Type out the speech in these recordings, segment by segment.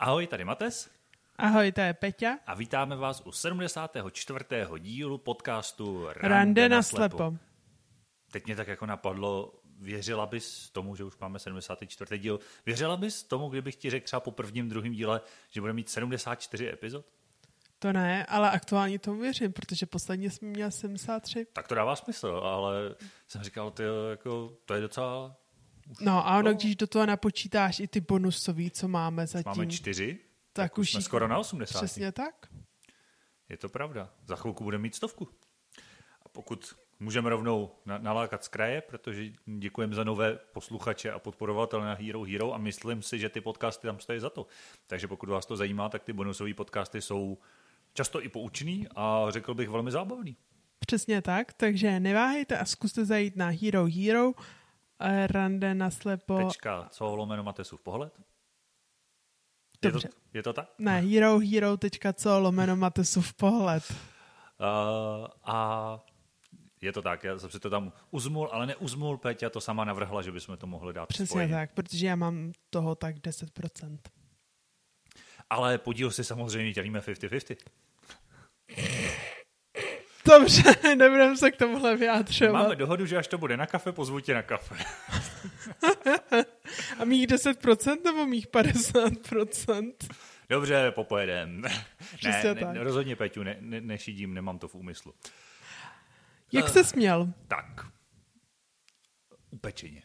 Ahoj, tady Mates. Ahoj, to je Peťa. A vítáme vás u 74. dílu podcastu Rande, Rande na slepo. slepo. Teď mě tak jako napadlo, věřila bys tomu, že už máme 74. díl, věřila bys tomu, kdybych ti řekl třeba po prvním, druhém díle, že bude mít 74 epizod? To ne, ale aktuálně to věřím, protože posledně jsme měl 73. Tak to dává smysl, ale jsem říkal, ty, jako, to je docela No a ono, když do toho napočítáš i ty bonusový, co máme zatím. Máme čtyři, tak, tak už jsme skoro na 80. Přesně tak. Je to pravda. Za chvilku budeme mít stovku. A pokud můžeme rovnou nalákat z kraje, protože děkujeme za nové posluchače a podporovatele na Hero Hero a myslím si, že ty podcasty tam stojí za to. Takže pokud vás to zajímá, tak ty bonusové podcasty jsou často i poučný a řekl bych velmi zábavný. Přesně tak, takže neváhejte a zkuste zajít na Hero Hero Rande na slepo. Tečka, co lomeno Matesův pohled? Dobře. Je to, je to tak? Ne, herohero.co lomeno Matesův pohled. Uh, a je to tak, já jsem si to tam uzmul, ale neuzmul, Peťa to sama navrhla, že bychom to mohli dát Přesně spojeně. tak, protože já mám toho tak 10%. Ale podíl si samozřejmě dělíme 50-50. Dobře, nebudeme se k tomuhle vyjádřovat. Máme dohodu, že až to bude na kafe, pozvu tě na kafe. A mých 10% nebo mých 50%? Dobře, popojedem. ne, ne, rozhodně Peťu, ne, ne, nešidím, nemám to v úmyslu. Jak uh, se směl? Tak. Upečeně.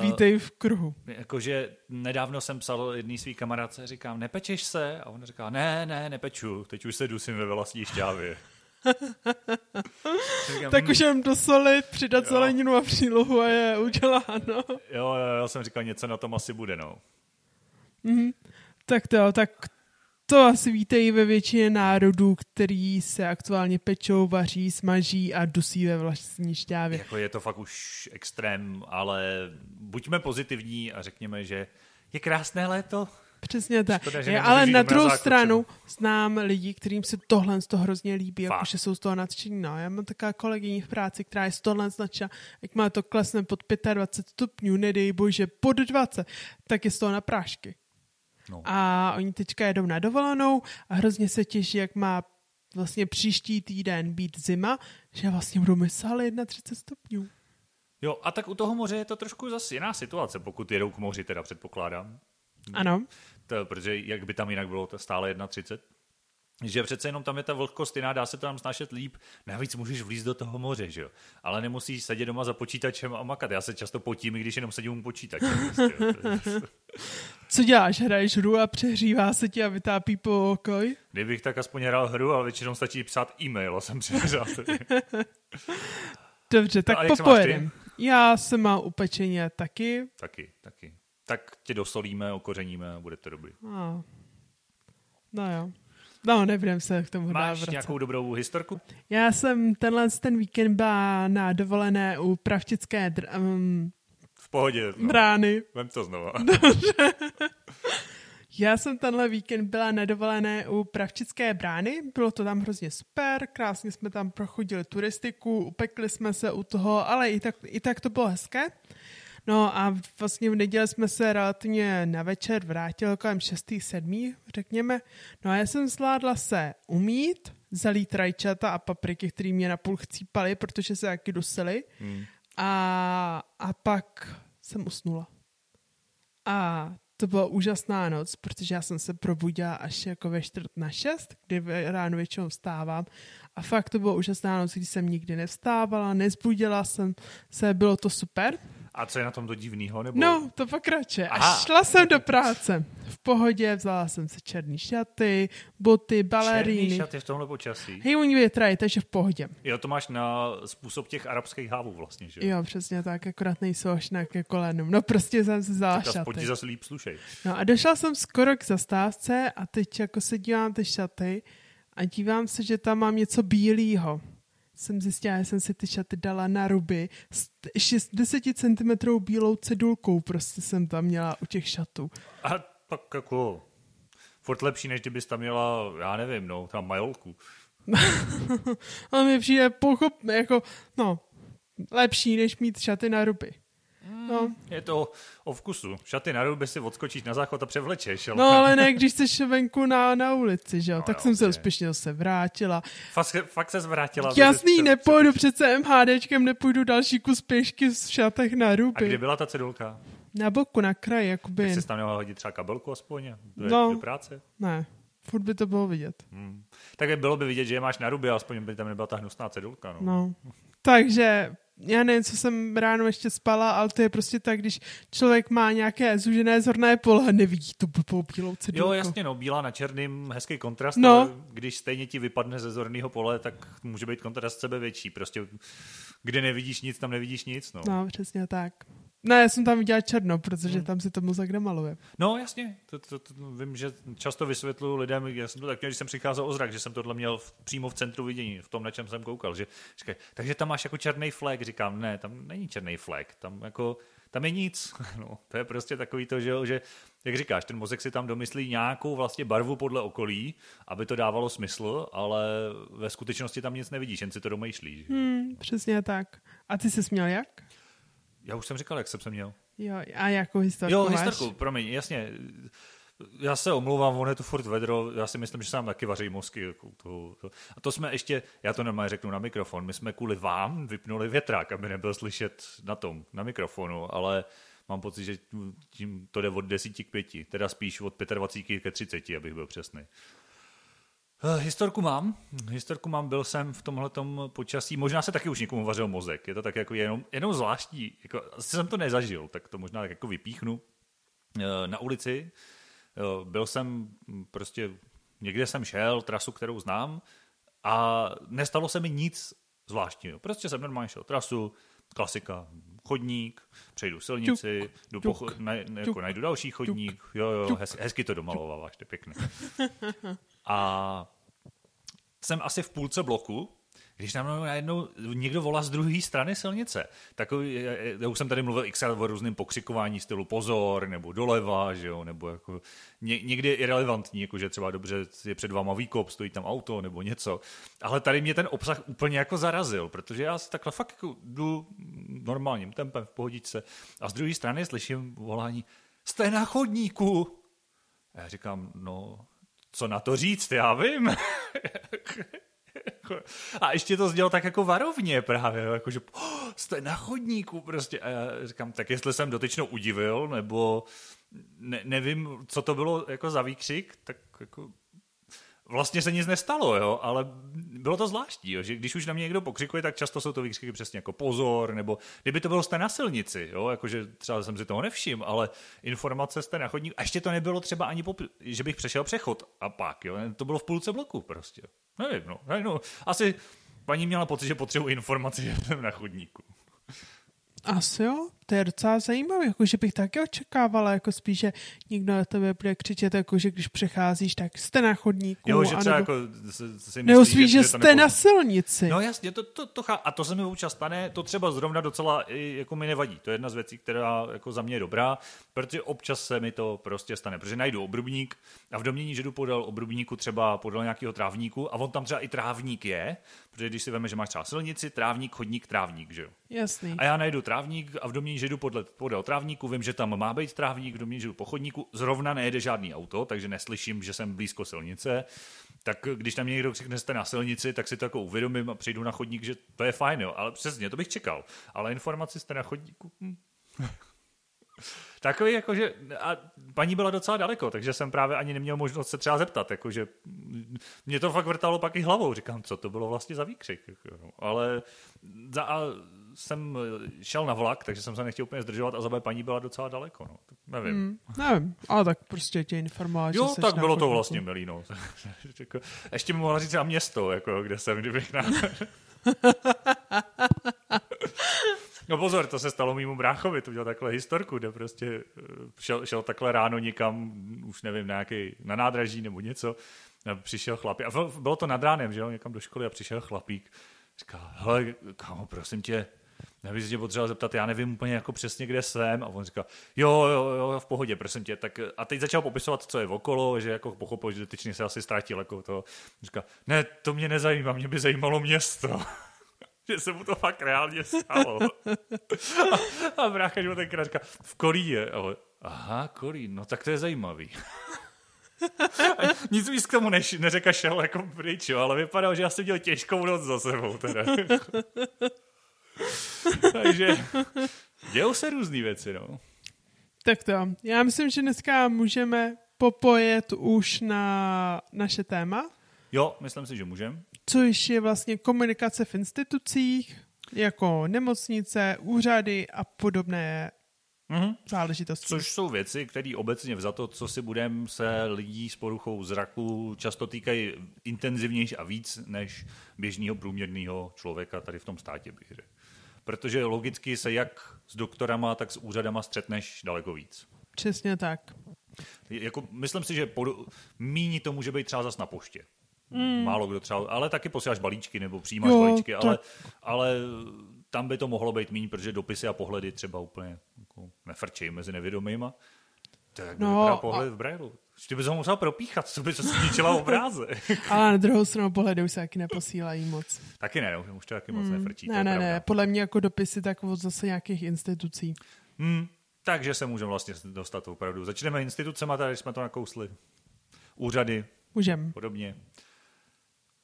Vítej v kruhu. Jakože nedávno jsem psal jedný svý kamarádce, říkám, nepečeš se? A on říká, ne, ne, nepeču, teď už se dusím ve vlastní šťávě. Říkám, tak už jen dosolit, přidat jo. zeleninu a přílohu a je uděláno. Jo, jo, já jsem říkal, něco na tom asi bude, no. Mm-hmm. Tak to jo, tak to asi víte i ve většině národů, který se aktuálně pečou, vaří, smaží a dusí ve vlastní šťávě. Jako je to fakt už extrém, ale buďme pozitivní a řekněme, že je krásné léto, Přesně tak. Škoda, je, ale na druhou stranu znám lidi, kterým se tohle z toho hrozně líbí, jako že jsou z toho nadšení. No, já mám taková kolegyně v práci, která je z tohle značena, jak má to klesne pod 25 stupňů, nedej bože, pod 20, tak je z toho na prášky. No. A oni teďka jedou na dovolenou a hrozně se těší, jak má vlastně příští týden být zima, že vlastně budou myslet 31 stupňů. Jo, a tak u toho moře je to trošku zase jiná situace, pokud jedou k moři, teda předpokládám. Ano. To, protože jak by tam jinak bylo to stále 1,30. Že přece jenom tam je ta vlhkost jiná, dá se to tam snášet líp. Navíc můžeš vlízt do toho moře, že jo? Ale nemusíš sedět doma za počítačem a makat. Já se často potím, když jenom sedím u počítače. Prostě, Co děláš? Hraješ hru a přehřívá se ti a vytápí pokoj? Kdybych tak aspoň hrál hru, ale většinou stačí psát e-mail a jsem přehřál. Dobře, tak no, popojedem. Já jsem mal upečeně taky. Taky, taky tak tě dosolíme, okořeníme a bude to dobrý. No, no jo. No, nebudem se k tomu Máš vracet. nějakou dobrou historku? Já jsem tenhle ten víkend byla na dovolené u pravčické dr- um, v pohodě. No. Brány. Vem to znova. Já jsem tenhle víkend byla na dovolené u Pravčické brány, bylo to tam hrozně super, krásně jsme tam prochodili turistiku, upekli jsme se u toho, ale i tak, i tak to bylo hezké. No a vlastně v neděli jsme se relativně na večer vrátili kolem 6. 7. řekněme. No a já jsem zvládla se umít, zalít rajčata a papriky, které mě napůl chcípaly, protože se taky dusily. Hmm. A, a pak jsem usnula. A to byla úžasná noc, protože já jsem se probudila až jako ve čtvrt na šest, kdy ráno většinou vstávám. A fakt to byla úžasná noc, kdy jsem nikdy nevstávala, nezbudila jsem se, bylo to super. A co je na tom to divného? Nebo... No, to pokračuje. A šla jsem do práce. V pohodě, vzala jsem se černý šaty, boty, baleríny. Černý šaty v tomhle počasí? Hej, oni větrají, takže v pohodě. Jo, to máš na způsob těch arabských hávů vlastně, že? Jo, přesně tak, akorát nejsou až na ke kolenům. No prostě jsem se vzala tak šaty. Tak zase líp slušej. No a došla jsem skoro k zastávce a teď jako se dívám ty šaty a dívám se, že tam mám něco bílého jsem zjistila, že jsem si ty šaty dala na ruby s 10 cm bílou cedulkou prostě jsem tam měla u těch šatů. A tak jako furt lepší, než kdybys tam měla, já nevím, no, tam majolku. Ale mi přijde pochop, jako, no, lepší, než mít šaty na ruby. No. Je to o vkusu. Šaty na ruby si odskočíš na záchod a převlečeš. Ale... No ale ne, když jsi venku na, na ulici, že jo, No, tak jo, jsem se úspěšně zase vrátila. Fakt, se- fakt se zvrátila. Jasný, že- nepůjdu přece MHDčkem, nepůjdu další kus pěšky v šatech na A kde ruby. byla ta cedulka? Na boku, na kraji, jakoby. Jsi tam měla hodit třeba kabelku aspoň do, No. do práce? Ne, furt by to bylo vidět. Hmm. Tak bylo by vidět, že je máš na ruby, aspoň by tam nebyla ta hnusná cedulka. No. No. Takže já nevím, co jsem ráno ještě spala, ale to je prostě tak, když člověk má nějaké zužené zorné pole a nevidí tu blbou bílou cedulku. Jo, jasně, no, bílá na černým, hezký kontrast, No. ale když stejně ti vypadne ze zorného pole, tak může být kontrast sebe větší. Prostě kde nevidíš nic, tam nevidíš nic, no. No, přesně tak. Ne, já jsem tam viděla černo, protože Hmm. tam si to mozek nemaluje. No jasně, to, to, to, vím, že často vysvětluji lidem, já jsem to tak měl, když jsem přicházel o zrak, že jsem tohle měl v, přímo v centru vidění, v tom, na čem jsem koukal, že říkají, takže tam máš jako černý flek, říkám, ne, tam není černý flek, tam jako, tam je nic, no, to je prostě takový to, že, že jak říkáš, ten mozek si tam domyslí nějakou vlastně barvu podle okolí, aby to dávalo smysl, ale ve skutečnosti tam nic nevidíš, jen si to domýšlíš. Hmm, přesně tak. A ty jsi směl jak? Já už jsem říkal, jak jsem se měl. Jo, a jakou historku Jo, máš? historku, promiň, jasně. Já se omlouvám, on je to furt vedro, já si myslím, že se nám taky vaří mozky. jako To, to. A to jsme ještě, já to normálně řeknu na mikrofon, my jsme kvůli vám vypnuli větrák, aby nebyl slyšet na tom, na mikrofonu, ale mám pocit, že tím to jde od 10 k 5, teda spíš od 25 ke 30, abych byl přesný. Eh, Historku mám. Historku mám, byl jsem v tomhletom počasí. Možná se taky už někomu vařil mozek. Je to tak jako jenom, jenom zvláštní. Jako, asi jsem to nezažil, tak to možná tak jako vypíchnu. Eh, Na ulici eh, byl jsem prostě, někde jsem šel, trasu, kterou znám a nestalo se mi nic zvláštního. Prostě jsem normálně šel trasu, klasika, chodník, přejdu silnici, jdu po, naj, jako najdu další chodník, jo, jo, ťuk. hez, hezky to domalováváš, to je pěkné. A jsem asi v půlce bloku, když tam najednou někdo volá z druhé strany silnice. Takový, já- už jsem tady mluvil x o různém pokřikování stylu pozor, nebo doleva, že jo, nebo jako ně, někdy irrelevantní, jako že třeba dobře je před váma výkop, stojí tam auto nebo něco. Ale tady mě ten obsah úplně jako zarazil, protože já si takhle fakt jako jdu normálním tempem v pohodičce a z druhé strany slyším volání jste na chodníku. A já říkám, no, co na to říct, já vím. A ještě to sdělal tak jako varovně právě, jako že oh, jste na chodníku prostě. A já říkám, tak jestli jsem dotyčnou udivil, nebo ne, nevím, co to bylo jako za výkřik, tak jako vlastně se nic nestalo, jo, ale bylo to zvláštní, jo, že když už na mě někdo pokřikuje, tak často jsou to výkřiky přesně jako pozor, nebo kdyby to bylo jste na silnici, jo, jakože třeba jsem si toho nevšiml, ale informace jste na chodníku, a ještě to nebylo třeba ani, po, že bych přešel přechod a pak, jo, to bylo v půlce bloku prostě, nevím, no, nevím, no. asi paní měla pocit, že potřebuji informaci, že jsem na chodníku. Asi jo, to je docela zajímavé, jako že bych taky očekávala, jako spíš, že někdo na tebe bude křičet, jako že když přecházíš, tak jste na chodníku. Jo, že třeba anebo, jako si, si nebo myslí, spíš, že, to jste nepo- na silnici. No jasně, to, to, to chá... a to se mi občas stane, to třeba zrovna docela jako mi nevadí. To je jedna z věcí, která jako za mě je dobrá, protože občas se mi to prostě stane, protože najdu obrubník a v domění, že jdu podél obrubníku třeba podél nějakého trávníku a on tam třeba i trávník je, protože když si veme, že máš třeba silnici, trávník, chodník, trávník, že jo. Jasný. A já najdu trávník a v domění, že jdu podle, podél trávníku, vím, že tam má být trávník, v domění, že jdu po chodníku, zrovna nejede žádný auto, takže neslyším, že jsem blízko silnice. Tak když tam někdo křikne, jste na silnici, tak si to jako uvědomím a přijdu na chodník, že to je fajn, jo. Ale přesně, to bych čekal. Ale informaci jste na chodníku. Hm. Takový jako, že a paní byla docela daleko, takže jsem právě ani neměl možnost se třeba zeptat, jakože mě to fakt vrtalo pak i hlavou, říkám, co to bylo vlastně za výkřik, jako, no. ale za, a jsem šel na vlak, takže jsem se nechtěl úplně zdržovat a za paní byla docela daleko, no. Nevím. Hmm, nevím, ale tak prostě tě informoval, že Jo, seš tak na bylo to vlastně milý, no. Jako, Ještě mi mohla říct třeba město, jako, kde jsem, kdybych na... No pozor, to se stalo mýmu bráchovi, to měl takhle historku, kde prostě eh, šel, šel takhle ráno někam, už nevím, na, nějaký, na nádraží nebo něco, a přišel chlapík, a bylo- bylo to nad ránem, že jo, někam do školy a přišel chlapík, říká, hele, kámo, prosím tě, se tě potřeboval zeptat, já nevím úplně jako přesně, kde jsem. A on říká, jo, jo, jo, v pohodě, prosím tě. Tak, a teď začal popisovat, co je okolo, že jako pochopil, že dotyčně se asi ztratil jako to. Říká, ne, to mě nezajímá, mě by zajímalo město. že se mu to fakt reálně stalo. A, a brácha, že ten říká, v Kolíně. Aha, Kolín, no tak to je zajímavý. A nic víc k tomu než, neřeka šel jako pryč, jo, ale vypadalo, že já jsem měl těžkou noc za sebou. Teda. Takže dějou se různé věci, no. Tak to, já myslím, že dneska můžeme popojet už na naše téma. Jo, myslím si, že můžeme. Což je vlastně komunikace v institucích, jako nemocnice, úřady a podobné mm-hmm. záležitosti. Což jsou věci, které obecně za to, co si budeme se lidí s poruchou zraku často týkají intenzivnější a víc než běžného průměrného člověka tady v tom státě, bych řekl. Protože logicky se jak s doktorama, tak s úřadama střetneš daleko víc. Přesně tak. Jako, myslím si, že pod, míní to může být třeba zas na poště. Mm. Málo kdo třeba, ale taky posíláš balíčky nebo přijímáš jo, balíčky, ale, ale tam by to mohlo být méně, protože dopisy a pohledy třeba úplně jako nefrčej mezi nevědomýma. Tak by no, pohled a... v brailu. Ty bys ho musel propíchat, co by se zničila obrázek. Ale na druhou stranu pohledy už se taky neposílají moc. Taky ne, už to taky moc mm, nefrčí. Ne, ne, ne, podle mě jako dopisy tak od zase nějakých institucí. Hmm, takže se můžeme vlastně dostat opravdu. Začneme institucema, tady jsme to nakousli. Úřady. Můžeme. Podobně.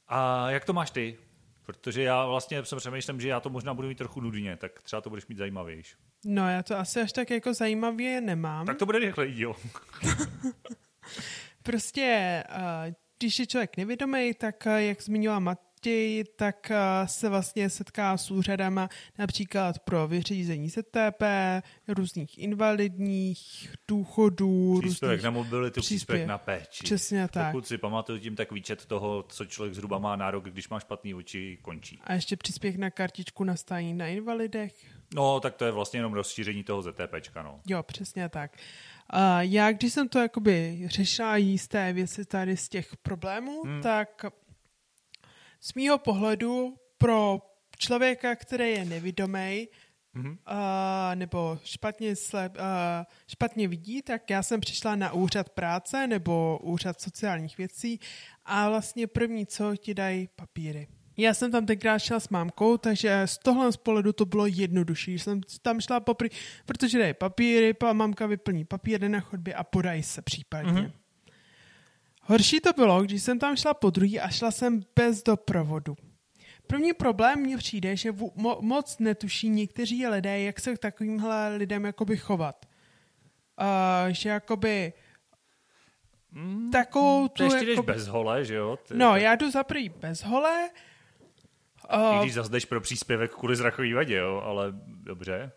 A jak to máš ty? Protože já vlastně jsem přemýšlím, že já to možná budu mít trochu nudně, tak třeba to budeš mít zajímavější. No já to asi až tak jako zajímavě nemám. Tak to bude rychle, jo. prostě, když je člověk nevědomý, tak jak zmiňovala Matěj, tak se vlastně setká s úřadama například pro vyřízení ZTP, různých invalidních důchodů, příspěvek různých na mobilitu, příspěvek na péči. Přesně tak. Pokud si pamatuju tím, tak výčet toho, co člověk zhruba má nárok, když má špatný oči, končí. A ještě příspěvek na kartičku na stání na invalidech. No, tak to je vlastně jenom rozšíření toho ZTPčka, no. Jo, přesně tak. Uh, já, když jsem to jakoby řešila jisté věci tady z těch problémů, hmm. tak z mýho pohledu pro člověka, který je nevidomý, mm-hmm. uh, nebo špatně, slep, uh, špatně vidí, tak já jsem přišla na úřad práce nebo úřad sociálních věcí a vlastně první, co ti dají papíry. Já jsem tam tenkrát šla s mámkou, takže z tohle z pohledu to bylo jednodušší. Jsem tam šla poprý, protože dají papíry, pa, mamka vyplní papíry na chodbě a podají se případně. Mm-hmm. Horší to bylo, když jsem tam šla po druhý a šla jsem bez doprovodu. První problém mně přijde, že mo- moc netuší někteří lidé, jak se k takovýmhle lidem jakoby chovat. Uh, že jakoby mm, takovou tu... Ještě jdeš bez hole, že jo? Ty, no, tak... já jdu za prvý bez hole, Uh, I když zase jdeš pro příspěvek kvůli zrakový vadě, jo, ale dobře.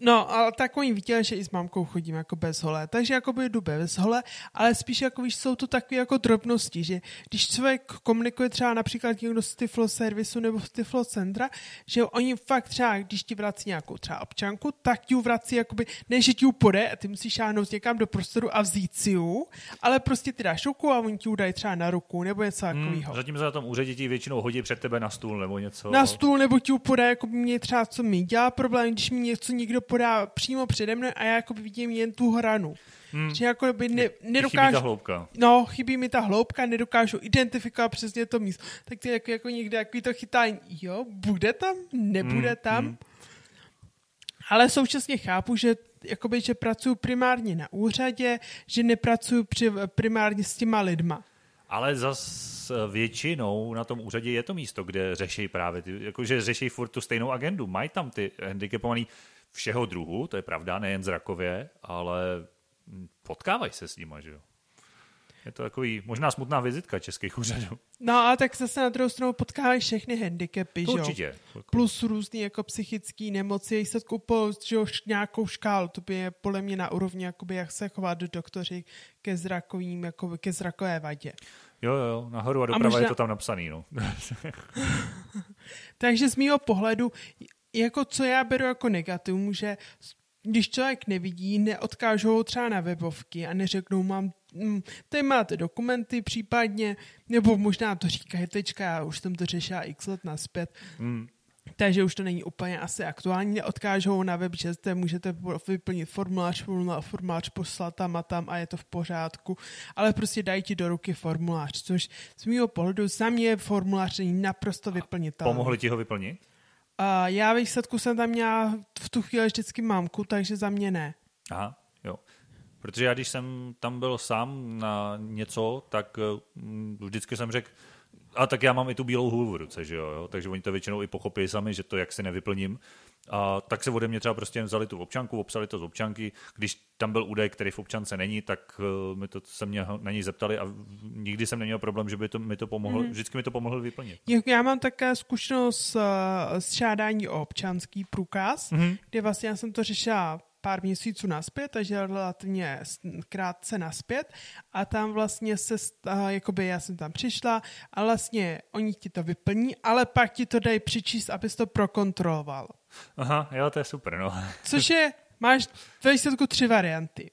No, ale tak oni viděli, že i s mámkou chodím jako bez hole, takže jako by jdu bez hole, ale spíš jako víš, jsou to takové jako drobnosti, že když člověk komunikuje třeba například někdo z Tiflo servisu nebo z Tiflo centra, že oni fakt třeba, když ti vrací nějakou třeba občanku, tak ti vrací jakoby, ne, že ti ji pode a ty musíš šáhnout někam do prostoru a vzít si ju, ale prostě ty dáš ruku a oni ti dají třeba na ruku nebo něco hmm, takového. Zatím se na tom úřadě ti většinou hodí před tebe na stůl nebo něco. Na stůl nebo ti ji jako mě třeba co mi dělá problém, když mi něco někdo podá přímo přede mnou a já jako vidím jen tu hranu. Hmm. Že jako by ne, nedokážu... Chybí ta hloubka. No, chybí mi ta hloubka, nedokážu identifikovat přesně to místo. Tak to je jako, jako někde jaký to chytání. Jo, bude tam, nebude hmm. tam. Hmm. Ale současně chápu, že jakoby, že pracuji primárně na úřadě, že nepracuji při, primárně s těma lidma. Ale zas většinou na tom úřadě je to místo, kde řeší právě ty, jakože řeší furt tu stejnou agendu. Mají tam ty handicapovaný všeho druhu, to je pravda, nejen zrakově, ale potkávají se s nima, že jo. Je to takový možná smutná vizitka českých úřadů. No a tak zase na druhou stranu potkávají všechny handicapy, že Určitě. Plus různý jako psychické nemoci, jejich se koupil že jo, nějakou škálu, to by je podle mě na úrovni, jakoby, jak se chovat doktoři ke zrakovým, jako ke zrakové vadě. Jo, jo, nahoru a doprava a možná... je to tam napsaný, no. Takže z mýho pohledu jako co já beru jako negativum, že když člověk nevidí, neodkážou ho třeba na webovky a neřeknou mám, hm, tady máte dokumenty případně, nebo možná to říkají tečka, já už jsem to řešila x let naspět, mm. takže už to není úplně asi aktuální. Odkážou na web, že zde můžete vyplnit formulář, formulář poslat tam a tam a je to v pořádku, ale prostě dají ti do ruky formulář, což z mého pohledu za mě formulář není naprosto vyplnitelný. Pomohli ti ho vyplnit? Uh, já výsledku jsem tam měla v tu chvíli vždycky mámku, takže za mě ne. Aha, jo. Protože já, když jsem tam byl sám na něco, tak mm, vždycky jsem řekl, a tak já mám i tu bílou hůl v ruce, že jo, jo, takže oni to většinou i pochopí sami, že to jak si nevyplním. A tak se ode mě třeba prostě vzali tu občanku, obsali to z občanky. Když tam byl údaj, který v občance není, tak uh, mi to se mě na ní zeptali a nikdy jsem neměl problém, že by to, mi to pomohlo, mm. vždycky mi to pomohlo vyplnit. Já mám také zkušenost s, s žádání o občanský průkaz, mm. kde vlastně já jsem to řešila pár měsíců naspět, takže relativně krátce naspět a tam vlastně se, jakoby já jsem tam přišla a vlastně oni ti to vyplní, ale pak ti to dají přičíst, abys to prokontroloval. Aha, jo, to je super, no. Což je, máš ve výsledku tři varianty.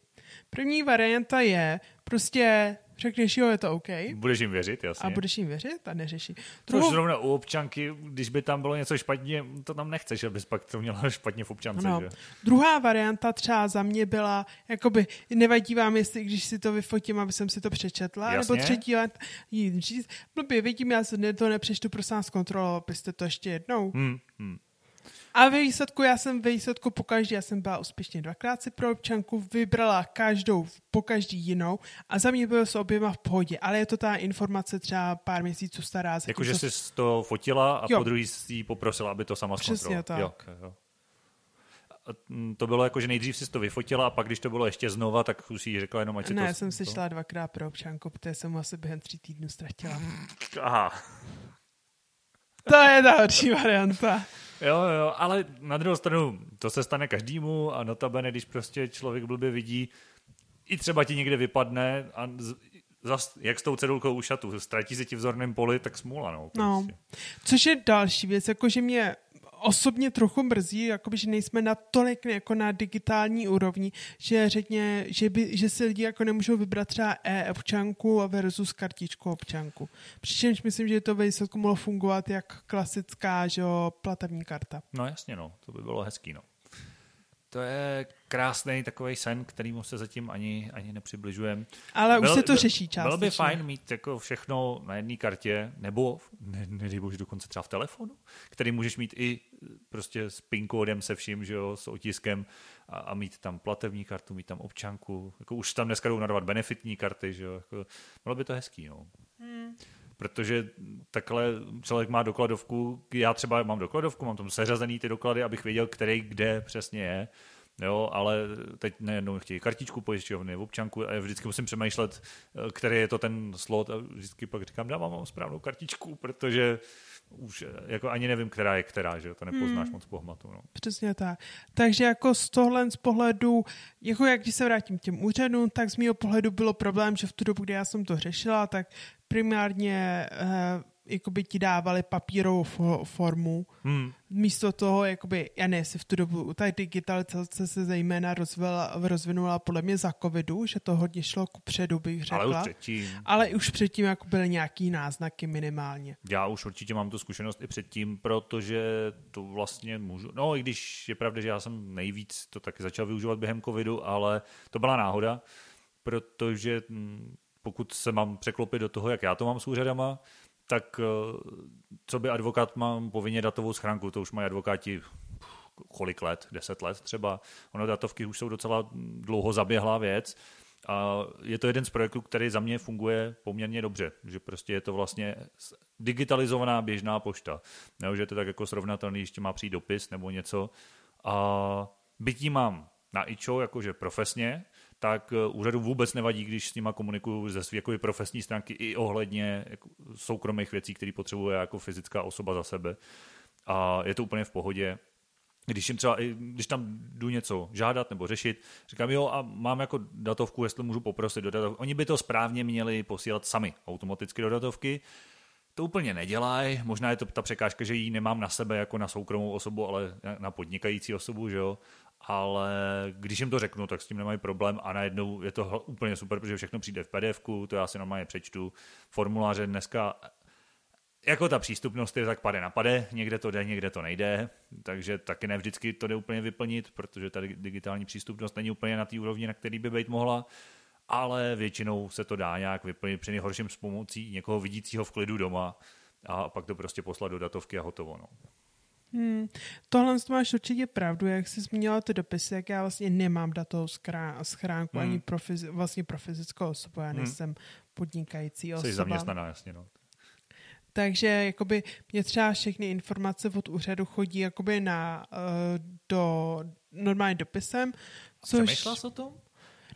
První varianta je prostě řekneš, jo, je to OK. Budeš jim věřit, jasně. A budeš jim věřit a neřeší. Druhou... Což zrovna u občanky, když by tam bylo něco špatně, to tam nechceš, abys pak to měla špatně v občance. No. Že? Druhá varianta třeba za mě byla, jakoby nevadí vám, jestli když si to vyfotím, aby jsem si to přečetla, jasně. nebo třetí let jít říct, blbě, vidím, já se to nepřečtu, prosím vás kontrolovat, abyste to ještě jednou. Hmm, hmm. A ve výsledku, já jsem ve výsledku po každý, já jsem byla úspěšně dvakrát si pro občanku, vybrala každou po každý jinou a za mě bylo s oběma v pohodě, ale je to ta informace třeba pár měsíců stará. Jakože to... jsi to fotila a jo. po druhý si ji poprosila, aby to sama Přesně tak. Jo, jo. Mm, to bylo jako, že nejdřív si to vyfotila a pak, když to bylo ještě znova, tak si jí řekla jenom, ať si ne, to... Ne, jsem si šla dvakrát pro občanku, protože jsem asi během tří týdnů ztratila. Aha. To je ta horší varianta. Jo, jo, ale na druhou stranu to se stane každému a notabene, když prostě člověk blbě vidí, i třeba ti někde vypadne a zas, jak s tou cedulkou u šatu, ztratí se ti v zorném poli, tak smůla, no. no. Prostě. no. Což je další věc, jakože mě osobně trochu mrzí, jakoby, že nejsme na tolik jako na digitální úrovni, že řekně, že, by, že si lidi jako nemůžou vybrat třeba e-občanku versus kartičku občanku. Přičemž myslím, že to ve výsledku mohlo fungovat jak klasická že jo, platební karta. No jasně, no, to by bylo hezký, no. To je krásný takový sen, kterýmu se zatím ani, ani nepřibližujeme. Ale byl, už se to řeší částečně. Bylo by fajn mít jako všechno na jedné kartě, nebo ne, nedej bože dokonce třeba v telefonu, který můžeš mít i prostě s PIN kódem se vším, že jo, s otiskem a, a mít tam platební kartu, mít tam občanku. Jako už tam dneska jdou nadávat benefitní karty, že jo. Jako, bylo by to hezký, no. Hmm protože takhle člověk má dokladovku, já třeba mám dokladovku, mám tam seřazený ty doklady, abych věděl, který kde přesně je, jo, ale teď nejednou chtějí kartičku pojišťovny, občanku a já vždycky musím přemýšlet, který je to ten slot a vždycky pak říkám, dávám mám správnou kartičku, protože už jako ani nevím, která je která, že to nepoznáš hmm. moc po hmatu. No. Přesně tak. Takže jako z tohle z pohledu, jako jak když se vrátím k těm úřadům, tak z mého pohledu bylo problém, že v tu dobu, kdy já jsem to řešila, tak primárně uh, jakoby ti dávali papírovou formu. Hmm. Místo toho, jakoby, já ne, v tu dobu, ta digitalizace se zejména rozvila, rozvinula podle mě za covidu, že to hodně šlo ku předu, bych řekla. Ale už předtím. Ale už předtím jako byly nějaký náznaky minimálně. Já už určitě mám tu zkušenost i předtím, protože to vlastně můžu, no i když je pravda, že já jsem nejvíc to taky začal využívat během covidu, ale to byla náhoda, protože hm, pokud se mám překlopit do toho, jak já to mám s úřadama, tak eh, co by advokát mám povinně datovou schránku, to už mají advokáti kolik let, deset let třeba. Ono datovky už jsou docela dlouho zaběhlá věc a je to jeden z projektů, který za mě funguje poměrně dobře, že prostě je to vlastně digitalizovaná běžná pošta. Ne, že je to tak jako srovnatelný, ještě má přijít dopis nebo něco. A bytí mám na ičo, jakože profesně, tak eh, úřadu vůbec nevadí, když s nima komunikuju ze své jako profesní stránky i ohledně jako soukromých věcí, které potřebuje jako fyzická osoba za sebe. A je to úplně v pohodě. Když jim třeba, když tam jdu něco žádat nebo řešit, říkám, jo, a mám jako datovku, jestli můžu poprosit do datovky. Oni by to správně měli posílat sami automaticky do datovky, to úplně nedělají. Možná je to ta překážka, že ji nemám na sebe jako na soukromou osobu, ale na podnikající osobu, že jo ale když jim to řeknu, tak s tím nemají problém a najednou je to úplně super, protože všechno přijde v pdf to já si normálně přečtu. Formuláře dneska jako ta přístupnost je tak pade na pade, někde to jde, někde to nejde, takže taky ne vždycky to jde úplně vyplnit, protože ta digitální přístupnost není úplně na té úrovni, na který by být mohla, ale většinou se to dá nějak vyplnit při nejhorším s pomocí někoho vidícího v klidu doma a pak to prostě poslat do datovky a hotovo. No. Hmm. Tohle to máš určitě pravdu, jak jsi zmínila ty dopisy, jak já vlastně nemám datovou schránku hmm. ani pro, fyzi- vlastně pro fyzickou osobu, já hmm. nejsem podnikající osoba. Jsi zaměstnaná, jasně, no. Takže jakoby mě třeba všechny informace od úřadu chodí jakoby na, uh, do normálně dopisem. Což... Přemýšlela jsi o tom?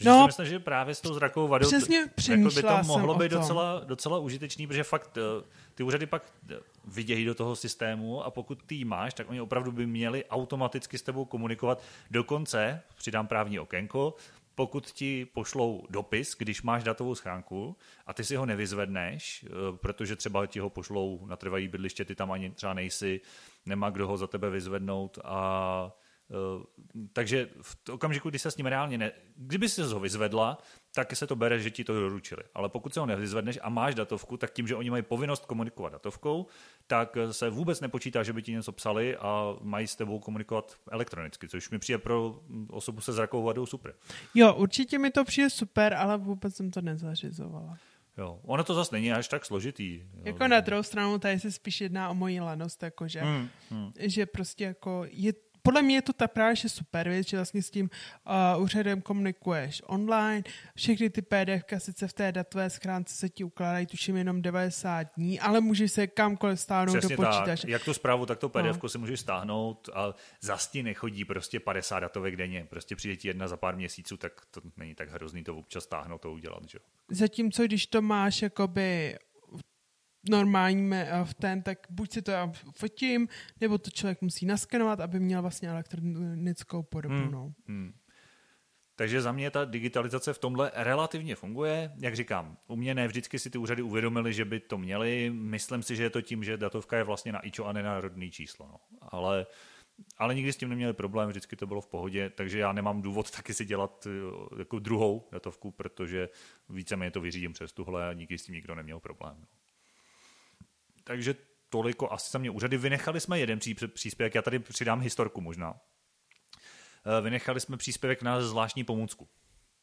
Že no, si myslím, že právě s tou zrakovou vadou přesně jako by to mohlo být docela, docela užitečný, protože fakt eh, ty úřady pak eh, vidějí do toho systému a pokud ty máš, tak oni opravdu by měli automaticky s tebou komunikovat. Dokonce, přidám právní okénko, pokud ti pošlou dopis, když máš datovou schránku a ty si ho nevyzvedneš, eh, protože třeba ti ho pošlou na trvají bydliště, ty tam ani třeba nejsi, nemá kdo ho za tebe vyzvednout a takže v okamžiku, kdy se s ním reálně ne... Kdyby se ho vyzvedla, tak se to bere, že ti to doručili. Ale pokud se ho nevyzvedneš a máš datovku, tak tím, že oni mají povinnost komunikovat datovkou, tak se vůbec nepočítá, že by ti něco psali a mají s tebou komunikovat elektronicky, což mi přijde pro osobu se zrakovou vadou super. Jo, určitě mi to přijde super, ale vůbec jsem to nezařizovala. Jo, ono to zase není až tak složitý. Jako na druhou stranu, tady se spíš jedná o moji lanost, jakože, hmm, hmm. že prostě jako je podle mě je to ta právě že super věc, že vlastně s tím uh, úřadem komunikuješ online, všechny ty PDF sice v té datové schránce se ti ukládají tuším jenom 90 dní, ale můžeš se kamkoliv stáhnout Přesně do počítače. Tak. Jak tu zprávu, tak to PDF no. si můžeš stáhnout a zas ti nechodí prostě 50 datovek denně. Prostě přijde ti jedna za pár měsíců, tak to není tak hrozný to občas stáhnout, to udělat. Že? Zatímco když to máš jakoby normální eh, v ten, tak buď si to já fotím, nebo to člověk musí naskenovat, aby měl vlastně elektronickou podobu. Hmm. No. Hmm. Takže za mě ta digitalizace v tomhle relativně funguje. Jak říkám, u mě ne vždycky si ty úřady uvědomili, že by to měli. Myslím si, že je to tím, že datovka je vlastně na IČO a ne na rodný číslo. No. Ale, ale nikdy s tím neměli problém, vždycky to bylo v pohodě, takže já nemám důvod taky si dělat eh, jako druhou datovku, protože víceméně to vyřídím přes tuhle a nikdy s tím nikdo neměl problém. No. Takže toliko asi za mě úřady. Vynechali jsme jeden příspěvek, já tady přidám historku možná. Eh, vynechali jsme příspěvek na zvláštní pomůcku.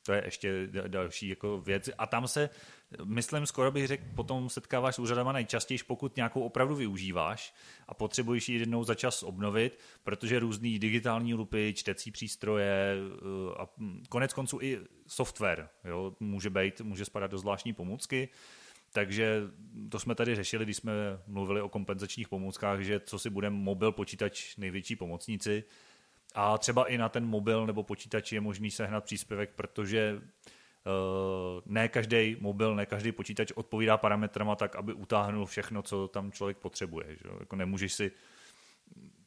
To je ještě další jako věc. A tam se, myslím, skoro bych řekl, potom setkáváš s úřadama nejčastěji, pokud nějakou opravdu využíváš a potřebuješ ji jednou za čas obnovit, protože různý digitální lupy, čtecí přístroje eh, a konec konců i software jo, může být, může spadat do zvláštní pomůcky. Takže to jsme tady řešili, když jsme mluvili o kompenzačních pomůckách, že co si bude mobil, počítač, největší pomocníci. A třeba i na ten mobil nebo počítač je možný sehnat příspěvek, protože uh, ne každý mobil, ne každý počítač odpovídá parametrama tak, aby utáhnul všechno, co tam člověk potřebuje. Že? Jako nemůžeš si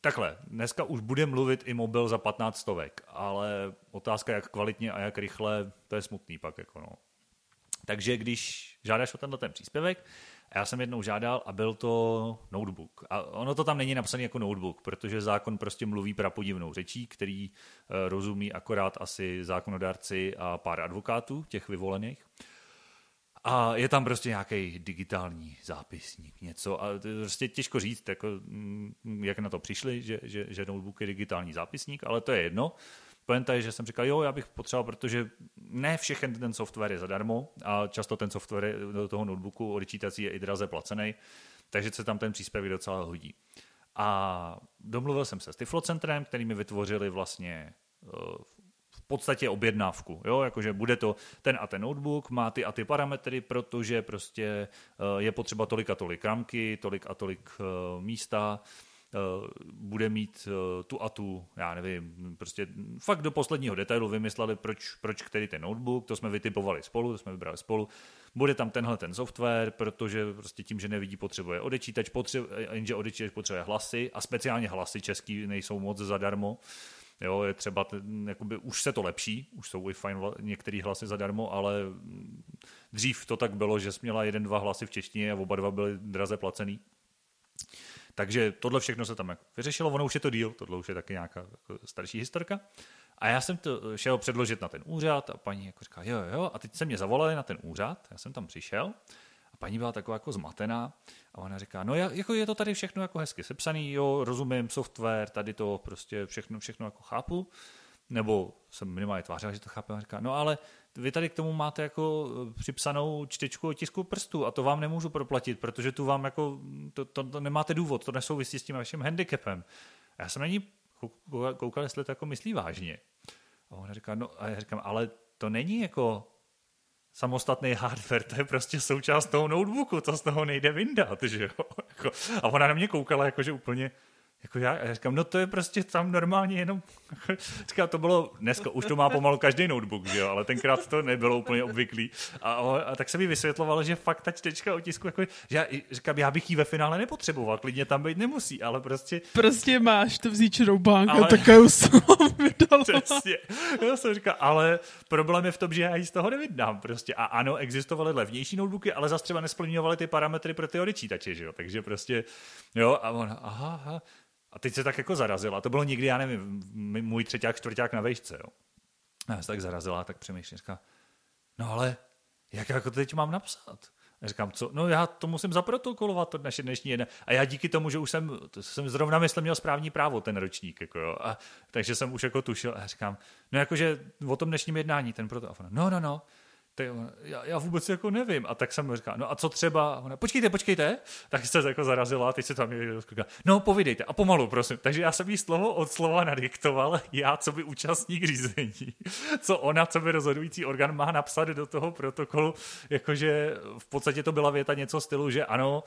Takhle, dneska už bude mluvit i mobil za 15 stovek, ale otázka, jak kvalitně a jak rychle, to je smutný pak. Jako no. Takže když žádáš o tenhle ten příspěvek, a já jsem jednou žádal a byl to notebook. A ono to tam není napsané jako notebook, protože zákon prostě mluví prapodivnou řečí, který eh, rozumí akorát asi zákonodárci a pár advokátů, těch vyvolených. A je tam prostě nějaký digitální zápisník, něco. A to je prostě těžko říct, jako, mm, jak na to přišli, že, že, že notebook je digitální zápisník, ale to je jedno poenta je, že jsem říkal, jo, já bych potřeboval, protože ne všechen ten software je zadarmo a často ten software do toho notebooku odečítací je i draze placený, takže se tam ten příspěvek docela hodí. A domluvil jsem se s Tiflocentrem, který mi vytvořili vlastně eh, v podstatě objednávku, jo, jakože bude to ten a ten notebook, má ty a ty parametry, protože prostě eh, je potřeba tolik a tolik ramky, tolik a tolik eh, místa, bude mít eh, tu a tu, já nevím, prostě fakt do posledního detailu vymysleli, proč, proč který ten notebook, to jsme vytipovali spolu, to jsme vybrali spolu. Bude tam tenhle ten software, protože prostě tím, že nevidí, potřebuje odečítač, potřebuje, jenže odečítač potřebuje hlasy a speciálně hlasy český nejsou moc zadarmo. Jo, je třeba, jakoby, už se to lepší, už jsou i fajn některé hlasy zadarmo, ale dřív to tak bylo, že jsi měla jeden, dva hlasy v češtině a oba dva byly draze placený. Takže tohle všechno se tam jako vyřešilo, ono už je to díl, tohle už je taky nějaká jako starší historka. A já jsem to šel předložit na ten úřad a paní jako říká, jo, jo, a teď se mě zavolali na ten úřad, já jsem tam přišel a paní byla taková jako zmatená a ona říká, no jako je to tady všechno jako hezky sepsaný, jo, rozumím, software, tady to prostě všechno, všechno jako chápu, nebo jsem minimálně tvářila, že to chápu, a říká, no ale vy tady k tomu máte jako připsanou čtečku otisku prstu a to vám nemůžu proplatit, protože tu vám jako, to, to, to nemáte důvod, to nesouvisí s tím vaším handicapem. Já jsem na ní koukal, jestli to jako myslí vážně. A ona říká, no a já říkám, ale to není jako samostatný hardware, to je prostě součást toho notebooku, to z toho nejde vyndat, že jo. Jako, a ona na mě koukala jakože úplně, jako já, já říkám, no to je prostě tam normálně jenom, říkám, to bylo, dneska už to má pomalu každý notebook, že jo, ale tenkrát to nebylo úplně obvyklý. A, a tak se mi vysvětlovalo, že fakt ta čtečka otisku, jako, že já, říkám, já bych ji ve finále nepotřeboval, klidně tam být nemusí, ale prostě... Prostě máš to vzít bank ale... a takovou vydala. Přesně. Já jsem říkal, ale problém je v tom, že já ji z toho nevydám prostě. A ano, existovaly levnější notebooky, ale zase třeba nesplňovaly ty parametry pro ty odečítače, že jo, takže prostě, jo, a ona, aha, aha, a teď se tak jako zarazila. To bylo někdy, já nevím, můj třetíák, čtvrták na vejšce, jo. A já se tak zarazila, tak přemýšlím, říká, no ale jak jako to teď mám napsat? A říkám, co? No já to musím zaprotokolovat, to naše dnešní jedné. A já díky tomu, že už jsem, to jsem zrovna myslím, měl správní právo ten ročník, jako jo. A, takže jsem už jako tušil a říkám, no jakože o tom dnešním jednání ten proto. A no, no, no já, já vůbec jako nevím. A tak jsem mu říkal, no a co třeba? Ona, počkejte, počkejte. Tak se jako zarazila teď se tam říká, no povídejte a pomalu, prosím. Takže já jsem jí slovo od slova nadiktoval, já, co by účastník řízení, co ona, co by rozhodující orgán má napsat do toho protokolu, jakože v podstatě to byla věta něco stylu, že ano,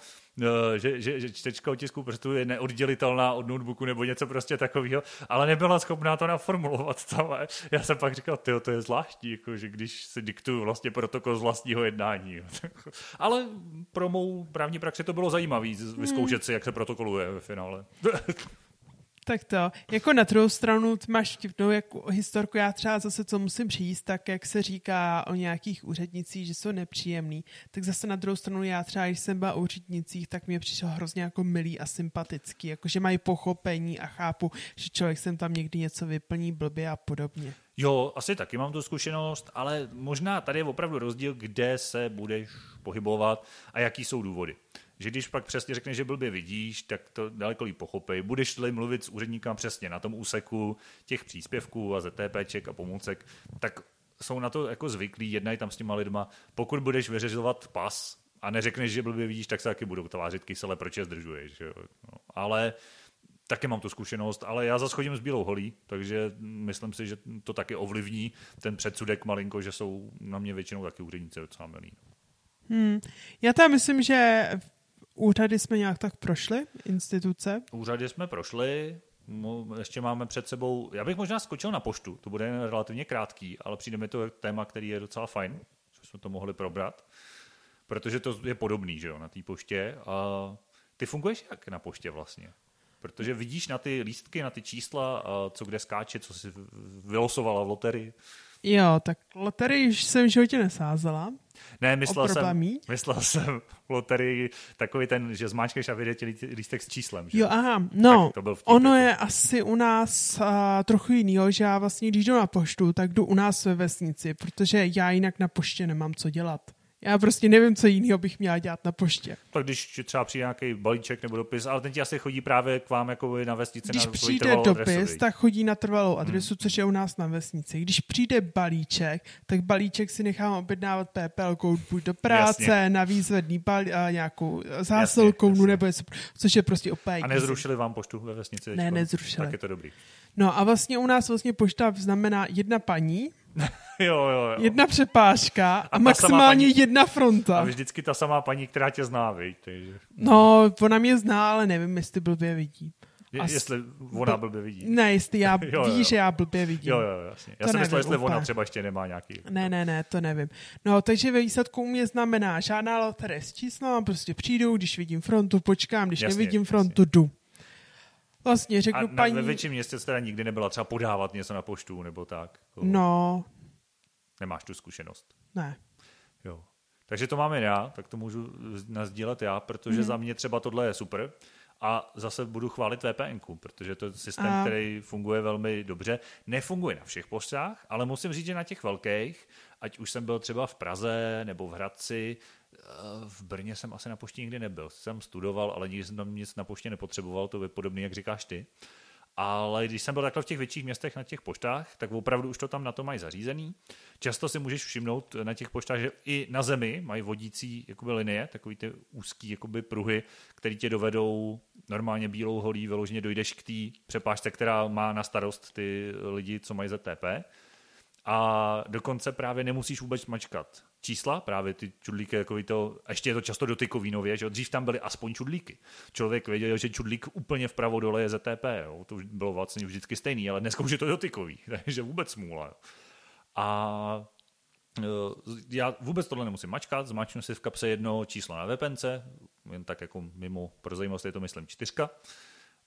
že, že, že čtečka otisku prstů je neoddělitelná od notebooku nebo něco prostě takového, ale nebyla schopná to naformulovat tam. Já jsem pak říkal, ty, to je zvláštní, jako, že když si diktuju vlastně protokol z vlastního jednání. Ale pro mou právní praxi to bylo zajímavé vyzkoušet si, jak se protokoluje ve finále. Tak to, jako na druhou stranu máš vtipnou jako historku, já třeba zase co musím přijít, tak jak se říká o nějakých úřednicích, že jsou nepříjemný, tak zase na druhou stranu já třeba, když jsem byla úřednicích, tak mě přišlo hrozně jako milý a sympatický, jako že mají pochopení a chápu, že člověk sem tam někdy něco vyplní blbě a podobně. Jo, asi taky mám tu zkušenost, ale možná tady je opravdu rozdíl, kde se budeš pohybovat a jaký jsou důvody že když pak přesně řekneš, že blbě vidíš, tak to daleko líp pochopej. Budeš-li mluvit s úředníkem přesně na tom úseku těch příspěvků a ZTPček a pomůcek, tak jsou na to jako zvyklí, jednají tam s těma lidma. Pokud budeš vyřizovat pas a neřekneš, že blbě vidíš, tak se taky budou tvářit kysele, proč je zdržuješ. Jo? No, ale taky mám tu zkušenost, ale já zase chodím s bílou holí, takže myslím si, že to taky ovlivní ten předsudek malinko, že jsou na mě většinou taky úředníci docela milí. Hmm. Já tam myslím, že Úřady jsme nějak tak prošli, instituce? Úřady jsme prošli, ještě máme před sebou, já bych možná skočil na poštu, to bude relativně krátký, ale přijde mi to téma, který je docela fajn, že jsme to mohli probrat, protože to je podobný, že jo, na té poště. A ty funguješ jak na poště vlastně? Protože vidíš na ty lístky, na ty čísla, co kde skáče, co si vylosovala v loterii. Jo, tak loterii už jsem v životě nesázela. Ne, myslel jsem, myslel jsem loterii takový ten, že zmáčkeš a vyjde ti lístek s číslem. Že? Jo, aha, no, to byl ono jako. je asi u nás uh, trochu jinýho, že já vlastně, když jdu na poštu, tak jdu u nás ve vesnici, protože já jinak na poště nemám co dělat. Já prostě nevím, co jiného bych měla dělat na poště. Tak když třeba přijde nějaký balíček nebo dopis, ale ten ti asi chodí právě k vám jako na vesnici Když na přijde dopis, adresu, tak chodí na trvalou adresu, hmm. což je u nás na vesnici. Když přijde balíček, tak balíček si nechám objednávat PPL buď do práce, jasně. na výzvedný bal, a nějakou zásilkou, jasně, jasně. nebo něco, což je prostě opět. A nezrušili vám poštu ve vesnici? Ne, nezrušili. Tak je to dobrý. No a vlastně u nás vlastně pošta znamená jedna paní, jo, jo, jo. Jedna přepážka a, a maximálně paní, jedna fronta. A vždycky ta samá paní, která tě zná, víš. Takže... No, ona mě zná, ale nevím, jestli blbě vidí. Je, As... Jestli ona blbě vidí. Ne, jestli já jo, jo, ví, že já blbě vidím. Jo, jo, jasně. Já to jsem myslel, jestli úplně. ona třeba ještě nemá nějaký... Ne, ne, ne, to nevím. No, takže ve výsledku u mě znamená žádná loterie s číslem, prostě přijdu, když vidím frontu, počkám, když jasně, nevidím frontu, jasně. jdu. Vlastně řeknu a na, paní... ve větším městě jste teda nikdy nebyla třeba podávat něco na poštu nebo tak? No. Nemáš tu zkušenost? Ne. Jo. Takže to máme já, tak to můžu nazdílet já, protože hmm. za mě třeba tohle je super. A zase budu chválit VPN, protože to je systém, A- který funguje velmi dobře. Nefunguje na všech poštách, ale musím říct, že na těch velkých, ať už jsem byl třeba v Praze nebo v Hradci, v Brně jsem asi na poště nikdy nebyl. Jsem studoval, ale nikdy jsem tam nic na poště nepotřeboval, to je podobný, jak říkáš ty. Ale když jsem byl takhle v těch větších městech na těch poštách, tak opravdu už to tam na to mají zařízený. Často si můžeš všimnout na těch poštách, že i na zemi mají vodící jakoby linie, takový ty úzký jakoby pruhy, které tě dovedou normálně bílou holí, vyloženě dojdeš k té přepážce, která má na starost ty lidi, co mají ZTP. A dokonce právě nemusíš vůbec mačkat čísla, právě ty čudlíky, jako to, a ještě je to často dotykový nově, že dřív tam byly aspoň čudlíky. Člověk věděl, že čudlík úplně vpravo dole je ZTP, jo? to už bylo vlastně vždycky stejný, ale dneska už je to dotykový, takže vůbec smůla. Jo? A eh, já vůbec tohle nemusím mačkat, zmáčknu si v kapse jedno číslo na VPNce, jen tak jako mimo pro zajímavost je to myslím čtyřka.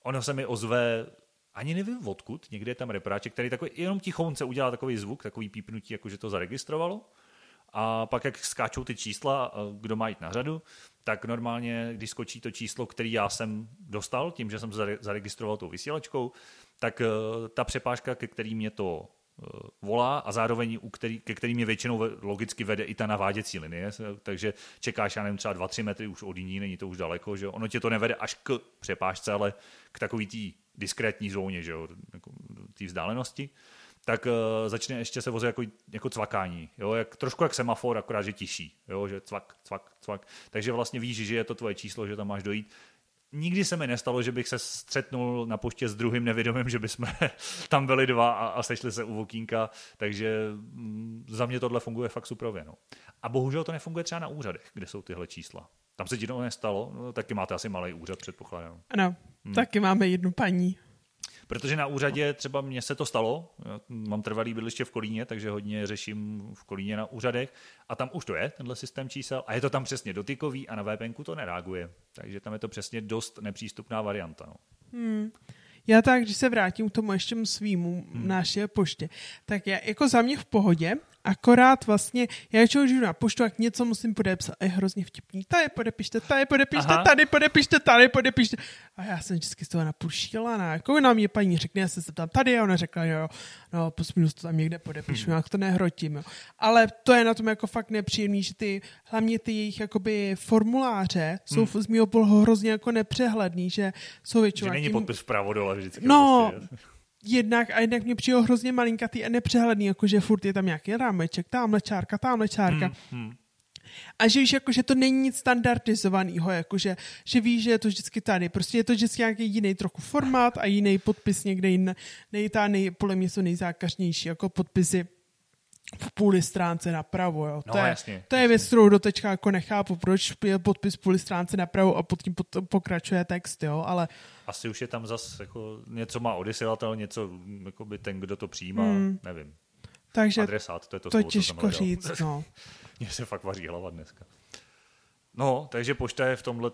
Ono se mi ozve ani nevím odkud, někde je tam repráček, který takový jenom tichounce udělá takový zvuk, takový pípnutí, jako že to zaregistrovalo. A pak, jak skáčou ty čísla, kdo má jít na řadu, tak normálně, když skočí to číslo, který já jsem dostal, tím, že jsem se zare- zaregistroval tou vysílačkou, tak eh, ta přepážka, ke který mě to eh, volá a zároveň u který, ke který mě většinou logicky vede i ta naváděcí linie, takže čekáš, já nevím, třeba 2-3 metry už od jiní, není to už daleko, že ono tě to nevede až k přepážce, ale k takový té diskrétní zóně, že jo, jako té vzdálenosti tak uh, začne ještě se vozit jako, jako cvakání. Jo? Jak, trošku jak semafor, akorát, že tiší. Jo? Že cvak, cvak, cvak. Takže vlastně víš, že je to tvoje číslo, že tam máš dojít. Nikdy se mi nestalo, že bych se střetnul na poště s druhým nevědomým, že bychom tam byli dva a, a sešli se u okýnka, takže mm, za mě tohle funguje fakt suprově. No. A bohužel to nefunguje třeba na úřadech, kde jsou tyhle čísla. Tam se ti to nestalo, no, taky máte asi malý úřad, předpokládám. Ano, hmm. taky máme jednu paní. Protože na úřadě třeba mně se to stalo, já mám trvalý bydliště v Kolíně, takže hodně řeším v Kolíně na úřadech a tam už to je, tenhle systém čísel a je to tam přesně dotykový a na VPNku to nereaguje. Takže tam je to přesně dost nepřístupná varianta. No. Hmm. Já tak, když se vrátím k tomu ještě svýmu hmm. naše poště, tak já jako za mě v pohodě, akorát vlastně, já většinou žiju na poštu, jak něco musím podepsat, a je hrozně vtipný, tady podepište, tady podepište, Aha. tady podepište, tady podepište. A já jsem vždycky z toho napůl šílená, jako na mě paní řekne, já se zeptám tady a ona řekla, jo, no, plus minus to tam někde podepíšu, Hmm. jak to nehrotím, jo. Ale to je na tom jako fakt nepříjemný, že ty, hlavně ty jejich jakoby formuláře jsou z mého pohledu hrozně jako nepřehledný, že jsou většinou Hmm. Že není nějakým- podpis vpravo dole vždycky. No, prostě. Jednak a jednak mě přijde hrozně malinkatý a nepřehledný, jakože furt je tam nějaký rámeček, tamhle čárka, tamhle čárka. Hmm, hmm. A že víš, jako, že to není nic standardizovaného, jakože, že víš, že je to vždycky tady. Prostě je to vždycky nějaký jiný trochu formát a jiný podpis někde jinde. Nej, nej, podle mě jsou nejzákařnější jako podpisy v půli stránce napravo. Jo. No, to, je, jasně, to je věc, kterou doteďka jako nechápu, proč je podpis v půli stránce napravo a pod tím pot, pokračuje text, jo, ale Asi už je tam zas jako něco má odesilatel, něco jakoby ten, kdo to přijímá, Hmm. nevím. takže Adresát, to je to, to slovo, co těžko hledal. říct, no. Mně se fakt vaří hlava dneska. No, takže pošta je v tomhle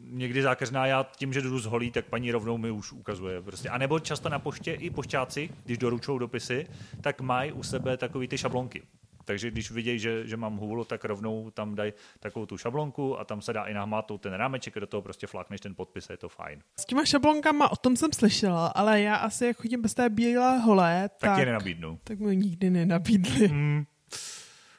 někdy zákeřná. Já tím, že jdu z holí, tak paní rovnou mi už ukazuje. Prostě. A nebo často na poště i pošťáci, když doručují dopisy, tak mají u sebe takový ty šablonky. Takže když vidějí, že, že mám hůl, tak rovnou tam dají takovou tu šablonku a tam se dá i nahmátout ten rámeček a do toho prostě flákneš ten podpis a je to fajn. S těma šablonkama, o tom jsem slyšela, ale já asi jak chodím bez té bílé holé, Tak, tak, je nenabídnu. tak mi nikdy nenabídli. Hmm.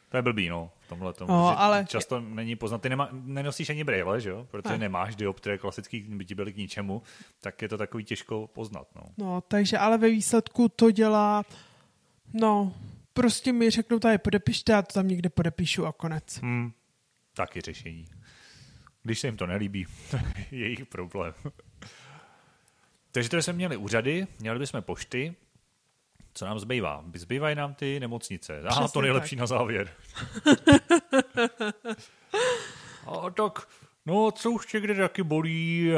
To je blbý, no, v tomhle tomu. No, ale- Často není poznat. Ty nema, nenosíš ani brýle, že jo? Protože Ne. nemáš dioptrie klasický, by ti byly k ničemu, tak je to takový těžko poznat, no. No, takže ale ve výsledku to dělá, no, prostě mi řeknou, tady podepište, já to tam někde podepíšu a konec. Hmm. Taky řešení. Když se jim to nelíbí, to je jejich problém. Takže to jsme měli úřady, měli bychom pošty, co nám zbývá? Zbývají nám ty nemocnice. Aha, Přesně to nejlepší tak. na závěr. A tak, no co už tě kde taky bolí?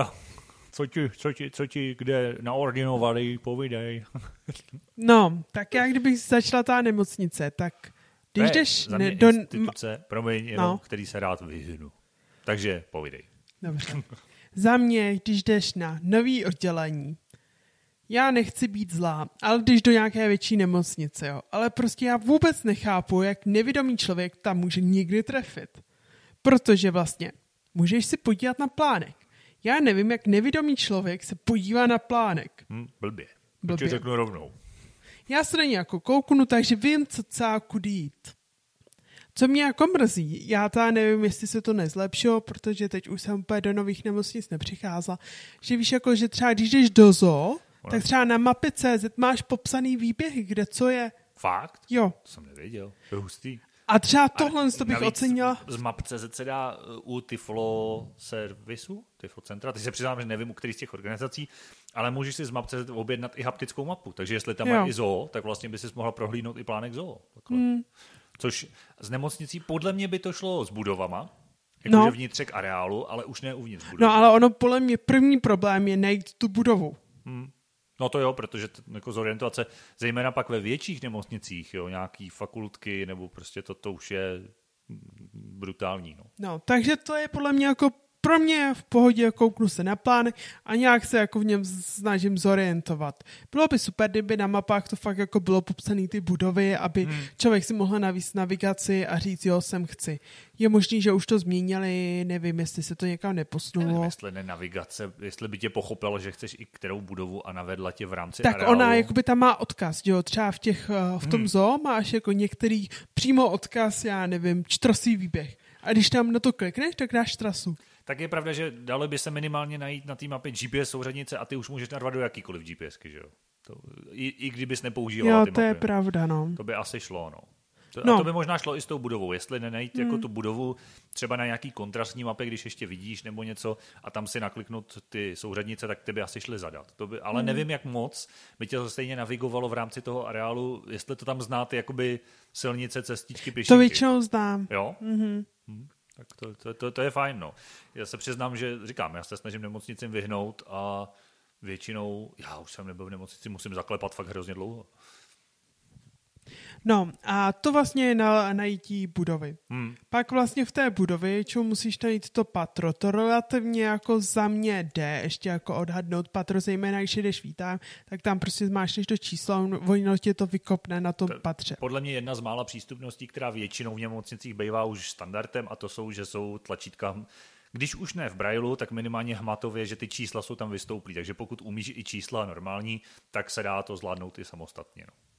Co ti, co ti, co ti kde naordinovali, povídej. No, tak já kdybych začala ta nemocnice, tak když je jdeš za ne, mě do... instituce, promiň, jenom, No. který se rád vyhnu. Takže povídej. Dobře. Za mě, když jdeš na nový oddělení, já nechci být zlá, ale když do nějaké větší nemocnice, jo. Ale prostě já vůbec nechápu, jak nevědomý člověk tam může nikdy trefit. Protože vlastně můžeš si podívat na plánek. Já nevím, jak nevědomý člověk se podívá na plánek. Hm, blbě. Blbě. Blbě. řeknu rovnou. Já se na ně jako kouknu, takže vím, co celá kudy jít. Co mě jako mrzí, já ta nevím, jestli se to nezlepšilo, protože teď už jsem úplně do nových nemocnic nepřicházela, že víš jako, že třeba když jdeš do zoo, tak třeba na mapě CZ máš popsaný výběhy, kde co je. Fakt? Jo. To jsem nevěděl. To je hustý. A třeba tohle to bych ocenila. Z map CZ se dá uh, u Tiflo servisu, Tiflo centra, teď se přiznám, že nevím, u kterých z těch organizací, ale můžeš si z map CZ objednat i haptickou mapu. Takže jestli tam mají i zoo, tak vlastně by si mohla prohlídnout i plánek zoo. Takhle. Hmm. Což z nemocnicí podle mě by to šlo s budovama, jakože No. no. vnitřek areálu, ale už ne uvnitř budovy. No ale ono podle mě první problém je najít tu budovu. No to jo, protože t- jako zorientovat se, zejména pak ve větších nemocnicích, jo, nějaký fakultky, nebo prostě to, to už je brutální. No. No, takže to je podle mě jako pro mě v pohodě, kouknu se na plán a nějak se jako v něm snažím zorientovat. Bylo by super, kdyby na mapách to fakt jako bylo popsané ty budovy, aby hmm. člověk si mohl navíc navigaci a říct, jo, sem chci. Je možný, že už to změnili, nevím, jestli se to někam Nevím, neposunulo. jestli ne navigace, jestli by tě pochopilo, že chceš i kterou budovu a navedla tě v rámci Tak areálu. ona jakoby tam má odkaz, jo, třeba v, těch, eh, v tom Hmm. zoo máš jako některý přímo odkaz, já nevím, čtrosý výběh. A když tam na to klikneš, tak dáš trasu. Tak je pravda, že dalo by se minimálně najít na té mapě GPS souřadnice a ty už můžeš narvat do jakýkoliv GPSky, že jo? To, i, I kdybys nepoužívala Jo, ty to je mapy. pravda, no. To by asi šlo, no. To, No. A to by možná šlo i s tou budovou. Jestli nenajít jako tu budovu třeba na nějaký kontrastní mapě, když ještě vidíš nebo něco a tam si nakliknout ty souřadnice, tak ty by asi šly zadat. To by, ale nevím, jak moc by tě to stejně navigovalo v rámci toho areálu, jestli to tam znáte jakoby silnice, cestičky, pěšinky. To většinou znám. Jo? Mm-hmm. Tak to, to, to, to, je fajn, no. Já se přiznám, že říkám, já se snažím nemocnicím vyhnout a většinou, já už jsem nebyl v nemocnici, musím zaklepat fakt hrozně dlouho. No a to vlastně je na najítí budovy. Hmm. Pak vlastně v té budově, čemu musíš najít to patro, to relativně jako za mě jde ještě jako odhadnout patro, zejména když jdeš vítám, tak tam prostě zmášneš to číslo, ono tě to vykopne na tom patře. Podle mě jedna z mála přístupností, která většinou v nemocnicích bývá už standardem, a to jsou, že jsou tlačítka, když už ne v brailu, tak minimálně hmatově, že ty čísla jsou tam vystouplí. Takže pokud umíš i čísla normální, tak se dá to zvládnout i samostatně. No.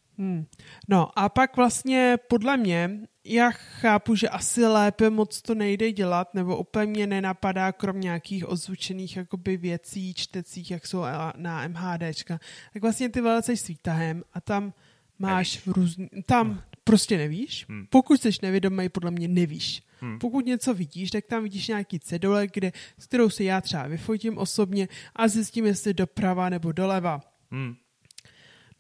No a pak vlastně podle mě, já chápu, že asi lépe moc to nejde dělat, nebo úplně mě nenapadá, krom nějakých ozvučených jakoby věcí, čtecích, jak jsou na MHDčka, tak vlastně ty veleceš s výtahem a tam máš Nevíš. různý, tam prostě nevíš. Hmm. Pokud jsi nevědomý, podle mě nevíš. Hmm. Pokud něco vidíš, tak tam vidíš nějaký cedule, kde, s kterou si já třeba vyfotím osobně a zjistím, jestli doprava nebo doleva. Hmm.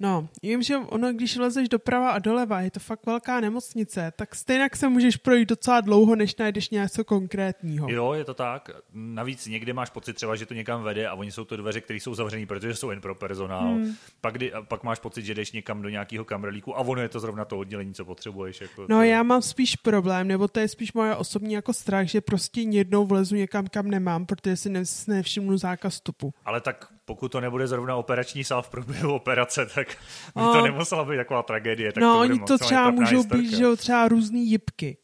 No, vím, že ono, když lezeš doprava a doleva, je to fakt velká nemocnice, tak stejně se můžeš projít docela dlouho, než najdeš něco konkrétního. Jo, je to tak. Navíc někdy máš pocit třeba, že to někam vede a oni jsou to dveře, které jsou zavřené, protože jsou jen pro personál. Hmm. Pak, kdy, pak máš pocit, že jdeš někam do nějakého kamrlíku a ono je to zrovna to oddělení, co potřebuješ. Jako No to... já mám spíš problém, nebo to je spíš moje osobní jako strach, že prostě jednou vlezu někam, kam nemám, protože si ne- nevšimnu zákaz vstupu. Ale tak pokud to nebude zrovna operační sál v průběhu operace, tak by A- to nemusela být taková tragédie. Tak no to oni to třeba můžou historka. být, že jo, třeba různý jipky.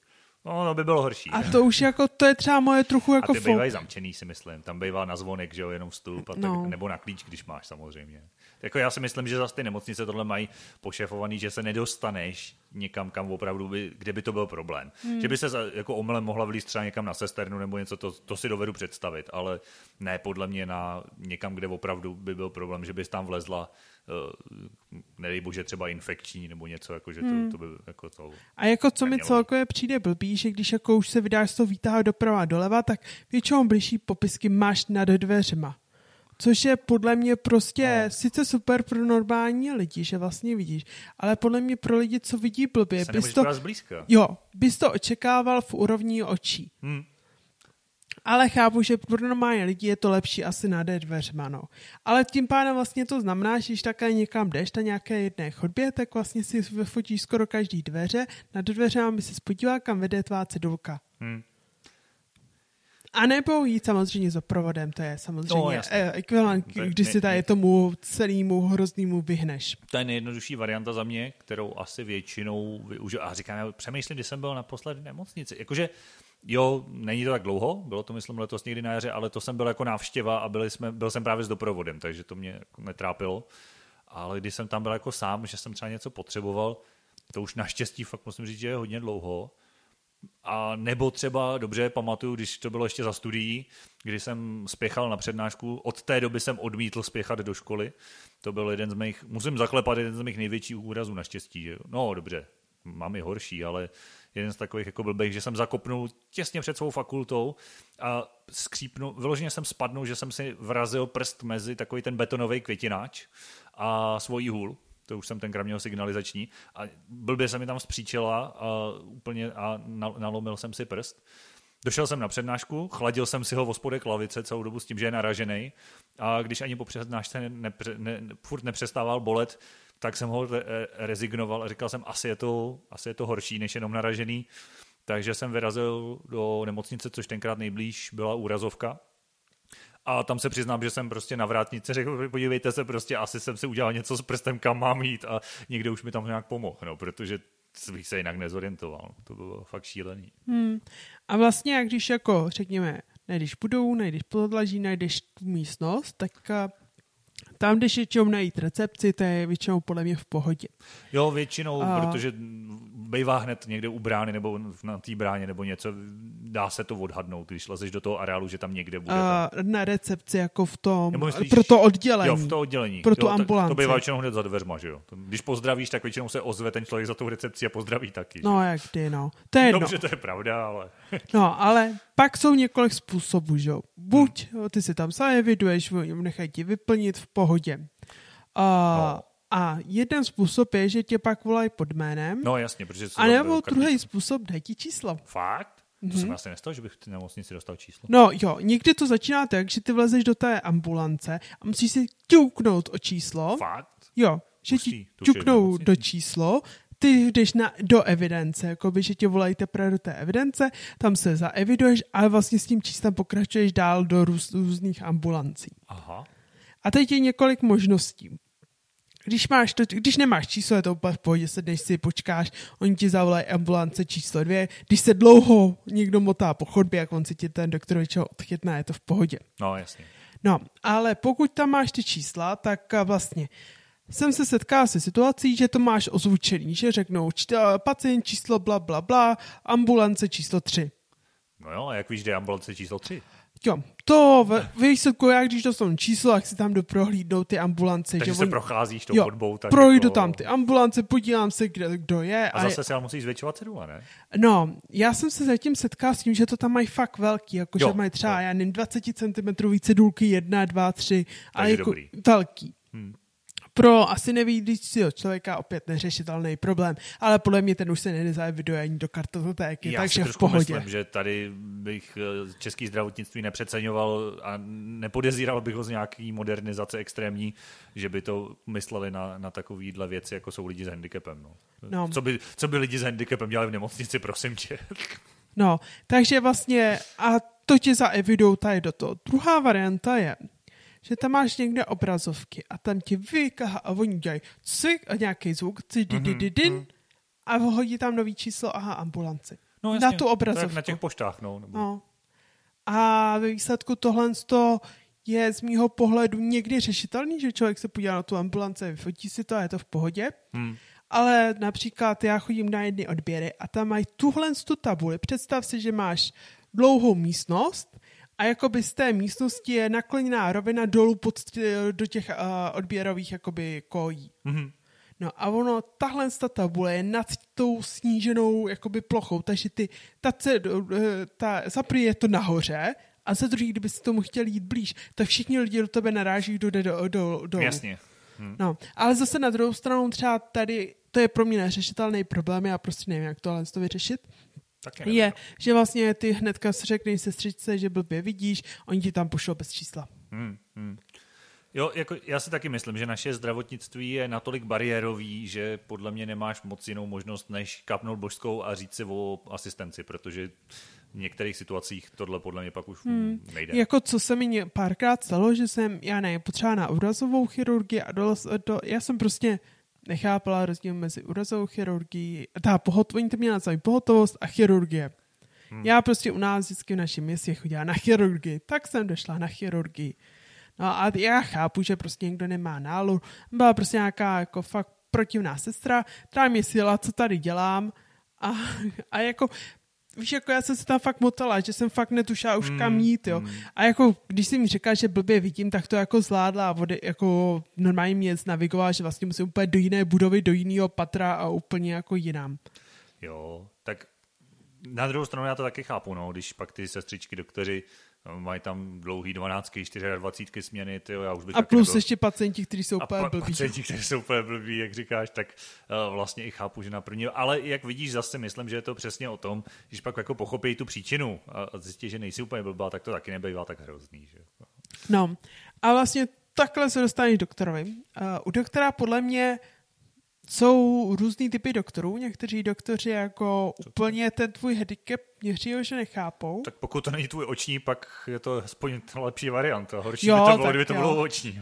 No, no by bylo horší. A to už jako, to je třeba moje trochu a jako ty fo- bývají zamčený, si myslím. Tam bývá na zvonek, že jo, jenom vstup, a tak, No. nebo na klíč, když máš samozřejmě. Jako já si myslím, že zase ty nemocnice tohle mají pošefovaný, že se nedostaneš někam, kam opravdu by, kde by to byl problém. Hmm. Že by se za- jako omylem mohla vlízt třeba někam na sesternu nebo něco, to, to si dovedu představit, ale ne podle mě na někam, kde opravdu by byl problém, že bys tam vlezla, uh, nedej bože, třeba infekční nebo něco, jako, že to, Hmm. to by jako to... A jako co mi Nemělo. celkově přijde blbý, že když jako už se vydáš z toho výtahu doprava a doleva, tak většinou blížší popisky máš nad dveřma. Což je podle mě prostě No. sice super pro normální lidi, že vlastně vidíš, ale podle mě pro lidi, co vidí blbě, Se bys to, jo, bys to očekával v úrovni očí. Hmm. Ale chápu, že pro normální lidi je to lepší asi nad dveřma, no. Ale tím pádem vlastně to znamená, že když také někam jdeš na nějaké jedné chodbě, tak vlastně si vyfotíš skoro každý dveře. Nad dveřem by se spodíval, kam vede tvá cedulka. Hmm. A nebo jít samozřejmě za provodem, to je samozřejmě No, eh, ekvivalent, když si tady tomu celému hroznému vyhneš. To je nejjednodušší varianta za mě, kterou asi většinou využiju. A říkám, já přemýšlím, kdy jsem byl naposledy v nemocnici. Jakože Jo, není to tak dlouho, bylo to myslím letos někdy na jaře, ale to jsem byl jako návštěva a byli jsme, byl jsem právě s doprovodem, takže to mě jako netrápilo. Ale když jsem tam byl jako sám, že jsem třeba něco potřeboval, to už naštěstí fakt musím říct, že je hodně dlouho. A nebo třeba, dobře, pamatuju, když to bylo ještě za studií, kdy jsem spěchal na přednášku, od té doby jsem odmítl spěchat do školy. To byl jeden z mých, musím zaklepat, jeden z mých největších úrazů naštěstí. No dobře, mám i horší, ale jeden z takových jako blbých, že jsem zakopnul těsně před svou fakultou a skřípnul, vyloženě jsem spadnul, že jsem si vrazil prst mezi takový ten betonový květináč a svojí hůl to už jsem tenkrát měl signalizační a blbě se mi tam zpříčila a úplně a nalomil jsem si prst. Došel jsem na přednášku, chladil jsem si ho v ospodek lavice celou dobu s tím, že je naražený a když ani po přednášce ne, ne, furt nepřestával bolet, tak jsem ho rezignoval a říkal jsem, asi je to, asi je to horší, než jenom naražený. Takže jsem vyrazil do nemocnice, což tenkrát nejblíž byla úrazovka a tam se přiznám, že jsem prostě na vrátnici řekl, podívejte se, prostě asi jsem si udělal něco s prstem, kam mám jít a někdo už mi tam nějak pomohl, no, protože bych se jinak nezorientoval. To bylo fakt šílený. Hmm. A vlastně, jak když jako, řekněme, nejdeš budou, nejdeš podlaží, najdeš tu místnost, tak tam, když je čem najít recepci, to je většinou podle mě v pohodě. Jo, většinou, a... protože bývá hned někde u brány nebo na té bráně nebo něco, dá se to odhadnout, když lezeš do toho areálu, že tam někde bude. A na recepci jako v tom, myslíš, pro to oddělení. Jo, v to oddělení. Pro tu jo, ambulanci. To, bývá většinou hned za dveřma, že jo. Když pozdravíš, tak většinou se ozve ten člověk za tou recepcí a pozdraví taky. No, jak kdy, no. To je Dobře, to je pravda, ale... no, ale pak jsou několik způsobů, že jo. Buď hmm. ty si tam zaeviduješ, nechají ti vyplnit v pohodě. A, no. A jeden způsob je, že tě pak volají pod jménem. No jasně, protože... A nebo druhý způsob, dají ti číslo. Fakt? To mm-hmm. jsem asi nestal, že bych v nemocnici dostal číslo. No jo, někdy to začíná tak, že ty vlezeš do té ambulance a musíš si ťuknout o číslo. Fakt? Jo, že Pustý, ti ťuknou do číslo, ty jdeš na, do evidence, jako by, že tě volají teprve do té evidence, tam se zaeviduješ, ale vlastně s tím číslem pokračuješ dál do růz, různých ambulancí. Aha. A teď je několik možností. Když, máš to, když nemáš číslo, je to úplně v pohodě, sedneš si, počkáš, oni ti zavolají ambulance číslo dvě. Když se dlouho někdo motá po chodbě, jak on si ti ten doktor většinou odchytná, je to v pohodě. No, jasně. No, ale pokud tam máš ty čísla, tak vlastně jsem se setkal se situací, že to máš ozvučený, že řeknou pacient číslo bla bla bla, ambulance číslo 3. No jo, a jak víš, že je ambulance číslo 3? Jo, to ve výsledku, já když dostanu číslo, jak si tam jdu prohlídnout ty ambulance. Takže že se on, procházíš tou jo, chodbou. Tak projdu jako... tam ty ambulance, podívám se, kde, kdo je. A, a zase je... se ale musí zvětšovat cedule, ne? No, já jsem se zatím setkal s tím, že to tam mají fakt velký, jako jo, že mají třeba, jo. já nevím, 20 cm cedulky, 1, 2, 3, ale jako dobrý. velký. Hmm pro asi nevídícího člověka opět neřešitelný problém, ale podle mě ten už se nezaeviduje ani do kartotéky, Já takže si v pohodě. myslím, že tady bych eh, český zdravotnictví nepřeceňoval a nepodezíral bych ho z nějaký modernizace extrémní, že by to mysleli na, na takovýhle věci, jako jsou lidi s handicapem. No. No. Co, by, co by lidi s handicapem dělali v nemocnici, prosím tě. No, takže vlastně a to tě zaevidují tady do toho. Druhá varianta je, že tam máš někde obrazovky a tam ti vyká a oni dělají cik a nějaký zvuk, mm-hmm. a hodí tam nový číslo, aha, ambulanci. No, jasně, na tu obrazovku. na těch poštách, no. Nebo... no. A ve výsledku tohle to je z mýho pohledu někdy řešitelný, že člověk se podívá na tu ambulance, vyfotí si to a je to v pohodě. Hmm. Ale například já chodím na jedny odběry a tam mají tuhle tu tabuli. Představ si, že máš dlouhou místnost a jakoby z té místnosti je nakloněná rovina dolů pod, do těch uh, odběrových jakoby kojí. Mm-hmm. No a ono, tahle ta tabule je nad tou sníženou jakoby plochou, takže ty, ta, ta, za je to nahoře a za druhý, kdyby si tomu chtěl jít blíž, tak všichni lidi do tebe naráží do, do, do, do dolů. Jasně. Hm. No, ale zase na druhou stranu třeba tady, to je pro mě neřešitelný problém, já prostě nevím, jak tohle to vyřešit, Taky je, že vlastně ty hnedka si řekneš sestřičce, že blbě vidíš, oni ti tam pošlou bez čísla. Hmm, hmm. Jo, jako já si taky myslím, že naše zdravotnictví je natolik bariérový, že podle mě nemáš moc jinou možnost, než kapnout božskou a říct si o asistenci, protože v některých situacích tohle podle mě pak už hmm. nejde. Jako co se mi párkrát stalo, že jsem, já ne, potřeba na úrazovou chirurgii a do, do, já jsem prostě nechápala rozdíl mezi urazovou chirurgií, ta pohot, oni to měli nazvat pohotovost a chirurgie. Hmm. Já prostě u nás vždycky v našem městě chodila na chirurgii, tak jsem došla na chirurgii. No a já chápu, že prostě někdo nemá nálu. Byla prostě nějaká jako fakt protivná sestra, která mě sila, co tady dělám. A, a jako víš, jako já jsem se tam fakt motala, že jsem fakt netušila už kam hmm, jít, jo. Mm. A jako, když si mi říkal, že blbě vidím, tak to jako zvládla a vody, jako normálně mě navigovala, že vlastně musím úplně do jiné budovy, do jiného patra a úplně jako jinam. Jo, tak na druhou stranu já to taky chápu, no, když pak ty sestřičky, doktoři mají tam dlouhý 12, 24 směny, tyjo, já už bych A plus nebyl... ještě pacienti, kteří jsou úplně blbí. pacienti, kteří jsou úplně blbí, jak říkáš, tak uh, vlastně i chápu, že na první, ale jak vidíš, zase myslím, že je to přesně o tom, když pak jako pochopí tu příčinu a zjistí, že nejsi úplně blbá, tak to taky nebývá tak hrozný. Že? No a vlastně takhle se dostaneš k doktorovi. Uh, u doktora podle mě jsou různý typy doktorů. Někteří doktoři jako Co úplně ten tvůj handicap měří, že nechápou. Tak pokud to není tvůj oční, pak je to aspoň lepší varianta. Horší jo, by to bylo, kdyby to jo. bylo oční.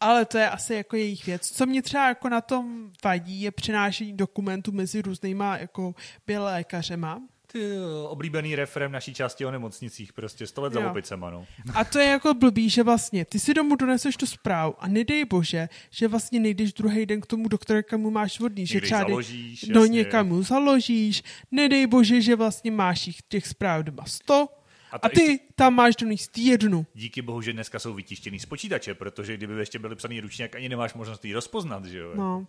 Ale to je asi jako jejich věc. Co mě třeba jako na tom vadí, je přenášení dokumentů mezi různýma jako lékařema ty oblíbený refrem naší části o nemocnicích, prostě sto let jo. za opicema, no. A to je jako blbý, že vlastně ty si domů doneseš tu zprávu a nedej bože, že vlastně nejdeš druhý den k tomu doktora, kam mu máš vodní, že třeba založíš, no někam mu založíš, nedej bože, že vlastně máš jich těch zpráv doma sto, a, a ty ještě... tam máš donést jednu. Díky bohu, že dneska jsou vytištěný z počítače, protože kdyby ještě byly psaný ručně, ani nemáš možnost ji rozpoznat, že jo? No.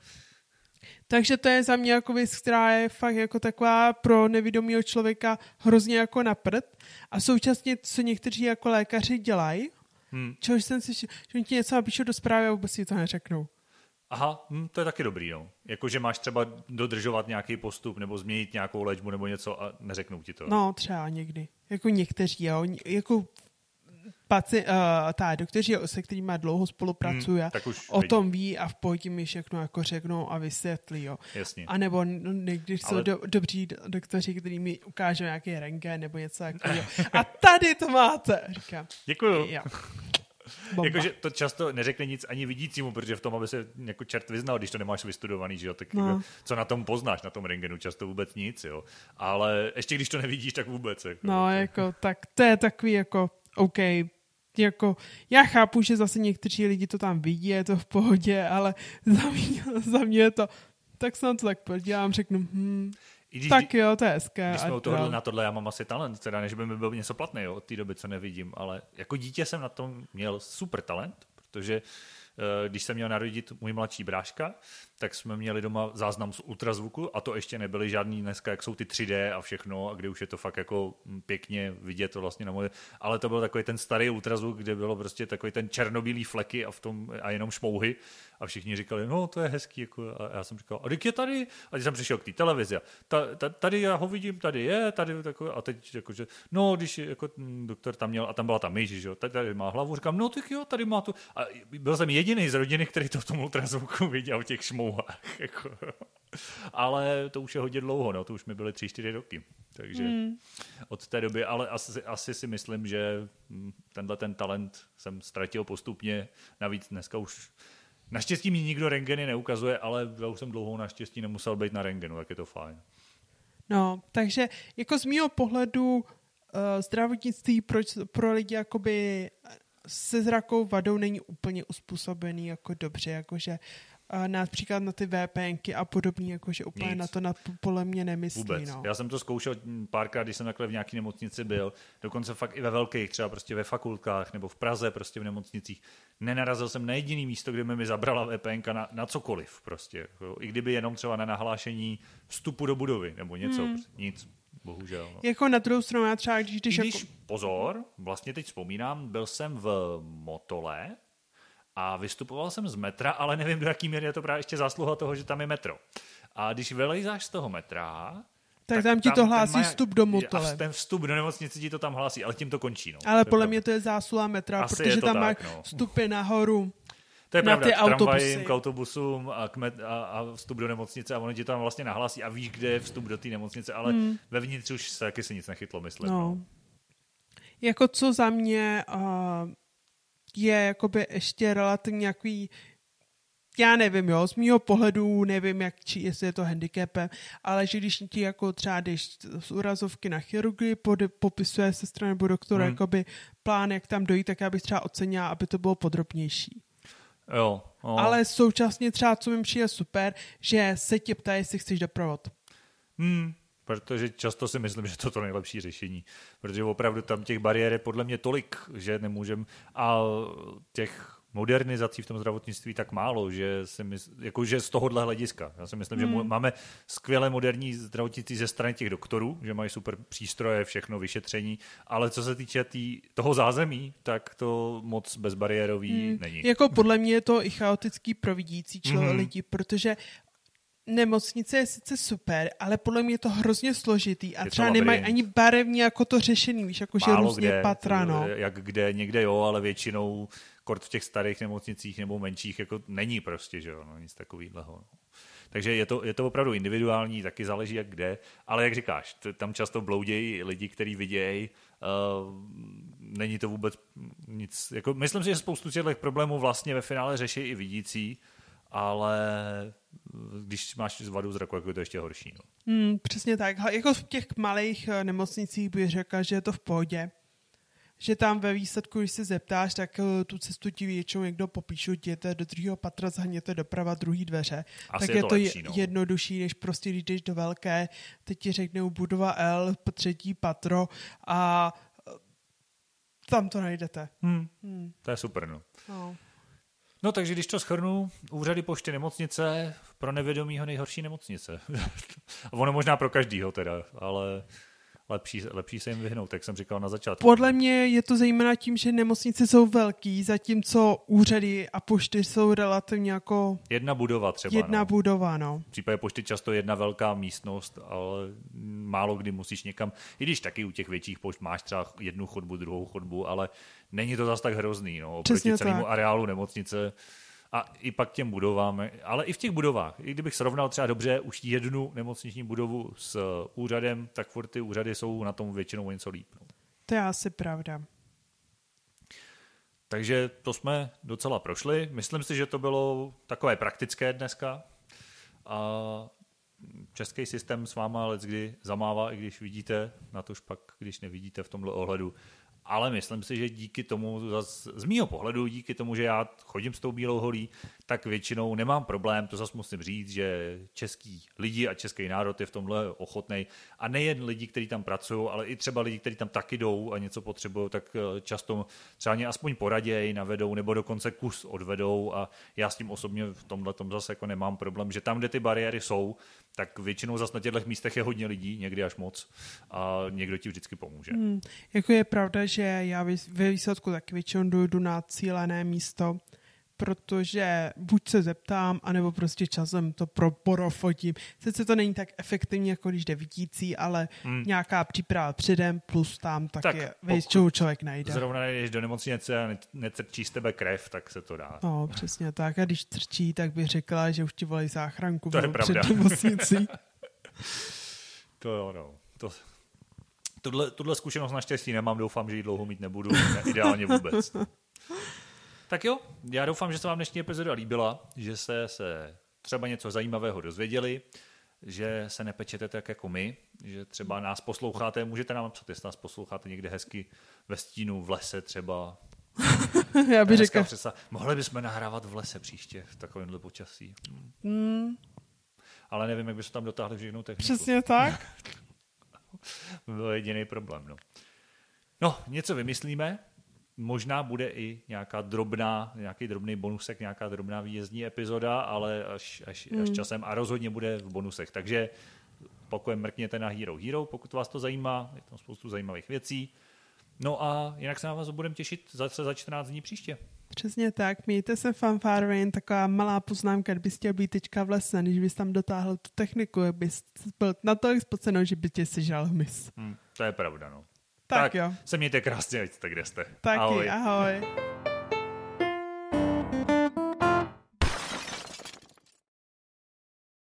Takže to je za mě jako věc, která je fakt jako taková pro nevědomého člověka hrozně jako na prd. A současně, co někteří jako lékaři dělají, hmm. čehož jsem si, že oni ti něco napíšou do zprávy a vůbec si to neřeknou. Aha, hm, to je taky dobrý, no. Jako, že máš třeba dodržovat nějaký postup nebo změnit nějakou léčbu nebo něco a neřeknou ti to. No, třeba někdy. Jako někteří, jo. Jako paci, uh, ta doktoři, se kterými dlouho spolupracuje, hmm, o vidí. tom ví a v pohodě mi všechno jako řeknou a vysvětlí. Jo. Jasně. A nebo někdy jsou Ale... do, dobří doktoři, kteří mi ukážou nějaký renge nebo něco takového. A tady to máte, říkám. Děkuju. Jo. Jakože to často neřekne nic ani vidícímu, protože v tom, aby se jako čert vyznal, když to nemáš vystudovaný, že jo, tak no. jako, co na tom poznáš, na tom rengenu, často vůbec nic, jo. Ale ještě když to nevidíš, tak vůbec. Jako, no, jako, tak to je takový jako, OK, jako, já chápu, že zase někteří lidi to tam vidí, je to v pohodě, ale za mě, za mě je to, tak se na to tak podívám, řeknu, hm, když, tak jo, to je hezké. Když jsme tohle, na tohle já mám asi talent, teda než by mi byl něco platný jo, od té doby, co nevidím, ale jako dítě jsem na tom měl super talent, protože Eh, když jsem měl narodit můj mladší bráška, tak jsme měli doma záznam z ultrazvuku a to ještě nebyly žádný dneska, jak jsou ty 3D a všechno, a kde už je to fakt jako hm, pěkně vidět to vlastně na moje, ale to byl takový ten starý ultrazvuk, kde bylo prostě takový ten černobílý fleky a v tom a jenom šmouhy. A všichni říkali, no to je hezký, jako, a já jsem říkal, a teď je tady, a když jsem přišel k té televizi, ta, ta, tady já ho vidím, tady je, tady takový, a teď jakože, no když jako doktor tam měl, a tam byla ta myš, že jo, tady, tady má hlavu, říkám, no tak jo, tady má tu, a byl jsem jediný z rodiny, který to v tom ultrazvuku viděl v těch šmouhách, jako. ale to už je hodně dlouho, no, to už mi byly tři, čtyři roky, takže hmm. od té doby, ale asi, asi si myslím, že hm, tenhle ten talent jsem ztratil postupně, navíc dneska už Naštěstí mi nikdo rengeny neukazuje, ale já už jsem dlouho naštěstí nemusel být na rengenu, tak je to fajn. No, takže jako z mého pohledu uh, zdravotnictví pro, pro lidi jakoby se zrakou vadou není úplně uspůsobený jako dobře, jakože například na ty VPNky a podobný, jakože úplně Nic. na to na podle mě nemyslí. Vůbec. No. Já jsem to zkoušel párkrát, když jsem takhle v nějaké nemocnici byl, dokonce fakt i ve velkých, třeba prostě ve fakultkách nebo v Praze, prostě v nemocnicích. Nenarazil jsem na jediný místo, kde by mi zabrala VPNka na, na cokoliv prostě. I kdyby jenom třeba na nahlášení vstupu do budovy nebo něco. Hmm. Nic. Bohužel. No. Jako na druhou stranu, já třeba když... když, když jako... Pozor, vlastně teď vzpomínám, byl jsem v Motole, a vystupoval jsem z metra, ale nevím, do jaký míry je to právě ještě zásluha toho, že tam je metro. A když vylejzáš z toho metra, tak, tak tam ti to hlásí maják, vstup do motole. A ten vstup do nemocnice ti to tam hlásí, ale tím to končí. No. Ale podle mě to je zásluha metra, Asi protože tam máš no. vstupy nahoru. To je na pravda, ty k tramvajím, k autobusům a, k met, a, a vstup do nemocnice a ono ti tam vlastně nahlásí a víš, kde je vstup do té nemocnice, ale hmm. vevnitř už se taky se nic nechytlo, myslím. No. no. Jako co za mě uh, je jakoby ještě relativně nějaký já nevím, jo, z mýho pohledu nevím, jak, či, jestli je to handicapem, ale že když ti jako třeba jdeš z urazovky na chirurgii, pod, popisuje sestra nebo doktor hmm. jakoby plán, jak tam dojít, tak já bych třeba ocenila, aby to bylo podrobnější. Jo. No. Ale současně třeba, co mi přijde super, že se tě ptá, jestli chceš doprovod. Hmm, protože často si myslím, že to je to nejlepší řešení, protože opravdu tam těch bariér je podle mě tolik, že nemůžem a těch modernizací v tom zdravotnictví tak málo, že, si mysl, jako, že z tohohle hlediska. Já si myslím, hmm. že máme skvělé moderní zdravotnictví ze strany těch doktorů, že mají super přístroje, všechno vyšetření, ale co se týče tý, toho zázemí, tak to moc bezbariérový hmm. není. Jako podle mě je to i chaotický pro vidící člověk hmm. lidi, protože nemocnice je sice super, ale podle mě je to hrozně složitý a je třeba nemají ani barevně jako to řešení, víš, jako že různě kde, patra, no. Jak kde, někde jo, ale většinou kort v těch starých nemocnicích nebo menších jako není prostě, že jo, no, nic takového. No. Takže je to, je to opravdu individuální, taky záleží jak kde, ale jak říkáš, tam často bloudějí lidi, kteří vidějí, uh, není to vůbec nic, jako, myslím si, že spoustu těch problémů vlastně ve finále řeší i vidící, ale když máš vadu zraku, jako je to ještě horší. No. Hmm, přesně tak. Jako v těch malých eh, nemocnicích bych řekla, že je to v pohodě že tam ve výsledku, když se zeptáš, tak eh, tu cestu ti většinou někdo popíšu, jděte do druhého patra, zahněte doprava druhý dveře. Asi tak je to, to lepší, no. jednodušší, než prostě když jdeš do velké, teď ti řeknou budova L, třetí patro a eh, tam to najdete. Hmm. Hmm. To je super, no. no. No takže když to schrnu, úřady pošty nemocnice, pro nevědomího nejhorší nemocnice. ono možná pro každýho teda, ale lepší, lepší se jim vyhnout, jak jsem říkal na začátku. Podle mě je to zejména tím, že nemocnice jsou velký, zatímco úřady a pošty jsou relativně jako... Jedna budova třeba. Jedna no. budova, no. V případě pošty často jedna velká místnost, ale málo kdy musíš někam, i když taky u těch větších pošt máš třeba jednu chodbu, druhou chodbu, ale není to zase tak hrozný, no, oproti Přesně celému tak. areálu nemocnice a i pak těm budovám, ale i v těch budovách. I kdybych srovnal třeba dobře už jednu nemocniční budovu s úřadem, tak furt ty úřady jsou na tom většinou něco líp. No. To je asi pravda. Takže to jsme docela prošli. Myslím si, že to bylo takové praktické dneska. A český systém s váma let kdy zamává, i když vidíte, na tož pak, když nevidíte v tomhle ohledu, ale myslím si, že díky tomu, z mýho pohledu, díky tomu, že já chodím s tou bílou holí, tak většinou nemám problém, to zase musím říct, že český lidi a český národ je v tomhle ochotný. A nejen lidi, kteří tam pracují, ale i třeba lidi, kteří tam taky jdou a něco potřebují, tak eh, často třeba mě aspoň poradějí, navedou nebo dokonce kus odvedou a já s tím osobně v tomhle tom zase jako nemám problém, že tam, kde ty bariéry jsou, tak většinou zase na těchto místech je hodně lidí, někdy až moc a někdo ti vždycky pomůže. Hmm, jako je pravda, že já ve výsledku tak většinou dojdu na cílené místo, protože buď se zeptám, anebo prostě časem to pro porofotím. Sice to není tak efektivní, jako když jde vidící, ale hmm. nějaká příprava předem plus tam tak, tak je většinou člověk najde. Zrovna jdeš do nemocnice a netrčí z tebe krev, tak se to dá. No, přesně tak. A když trčí, tak bych řekla, že už ti volají záchranku to je pravda. před nemocnicí. to jo, no. To, tuhle, tuhle zkušenost naštěstí nemám, doufám, že ji dlouho mít nebudu, ideálně vůbec. Tak jo, já doufám, že se vám dnešní epizoda líbila, že jste se třeba něco zajímavého dozvěděli, že se nepečete tak jako my, že třeba nás posloucháte, můžete nám napsat, jestli nás posloucháte někde hezky ve stínu, v lese třeba. Já bych řekl. mohli bychom nahrávat v lese příště v takovémhle počasí. Mm. Ale nevím, jak bychom tam dotáhli všechnou techniku. Přesně tak. byl jediný problém. No. no, něco vymyslíme, Možná bude i nějaká drobná, nějaký drobný bonusek, nějaká drobná výjezdní epizoda, ale až, až, mm. až hmm. časem a rozhodně bude v bonusech. Takže pokud mrkněte na Hero Hero, pokud vás to zajímá, je tam spoustu zajímavých věcí. No a jinak se na vás budeme těšit zase za 14 dní příště. Přesně tak, mějte se fanfárvin, taková malá poznámka, kdybys chtěl být teďka v lese, když bys tam dotáhl tu techniku, bys byl natolik spocenou, že by tě sežal hmyz. Hmm, to je pravda, no. Tak, tak jo. Se mějte krásně, ať jste kde jste. Taky, ahoj. ahoj.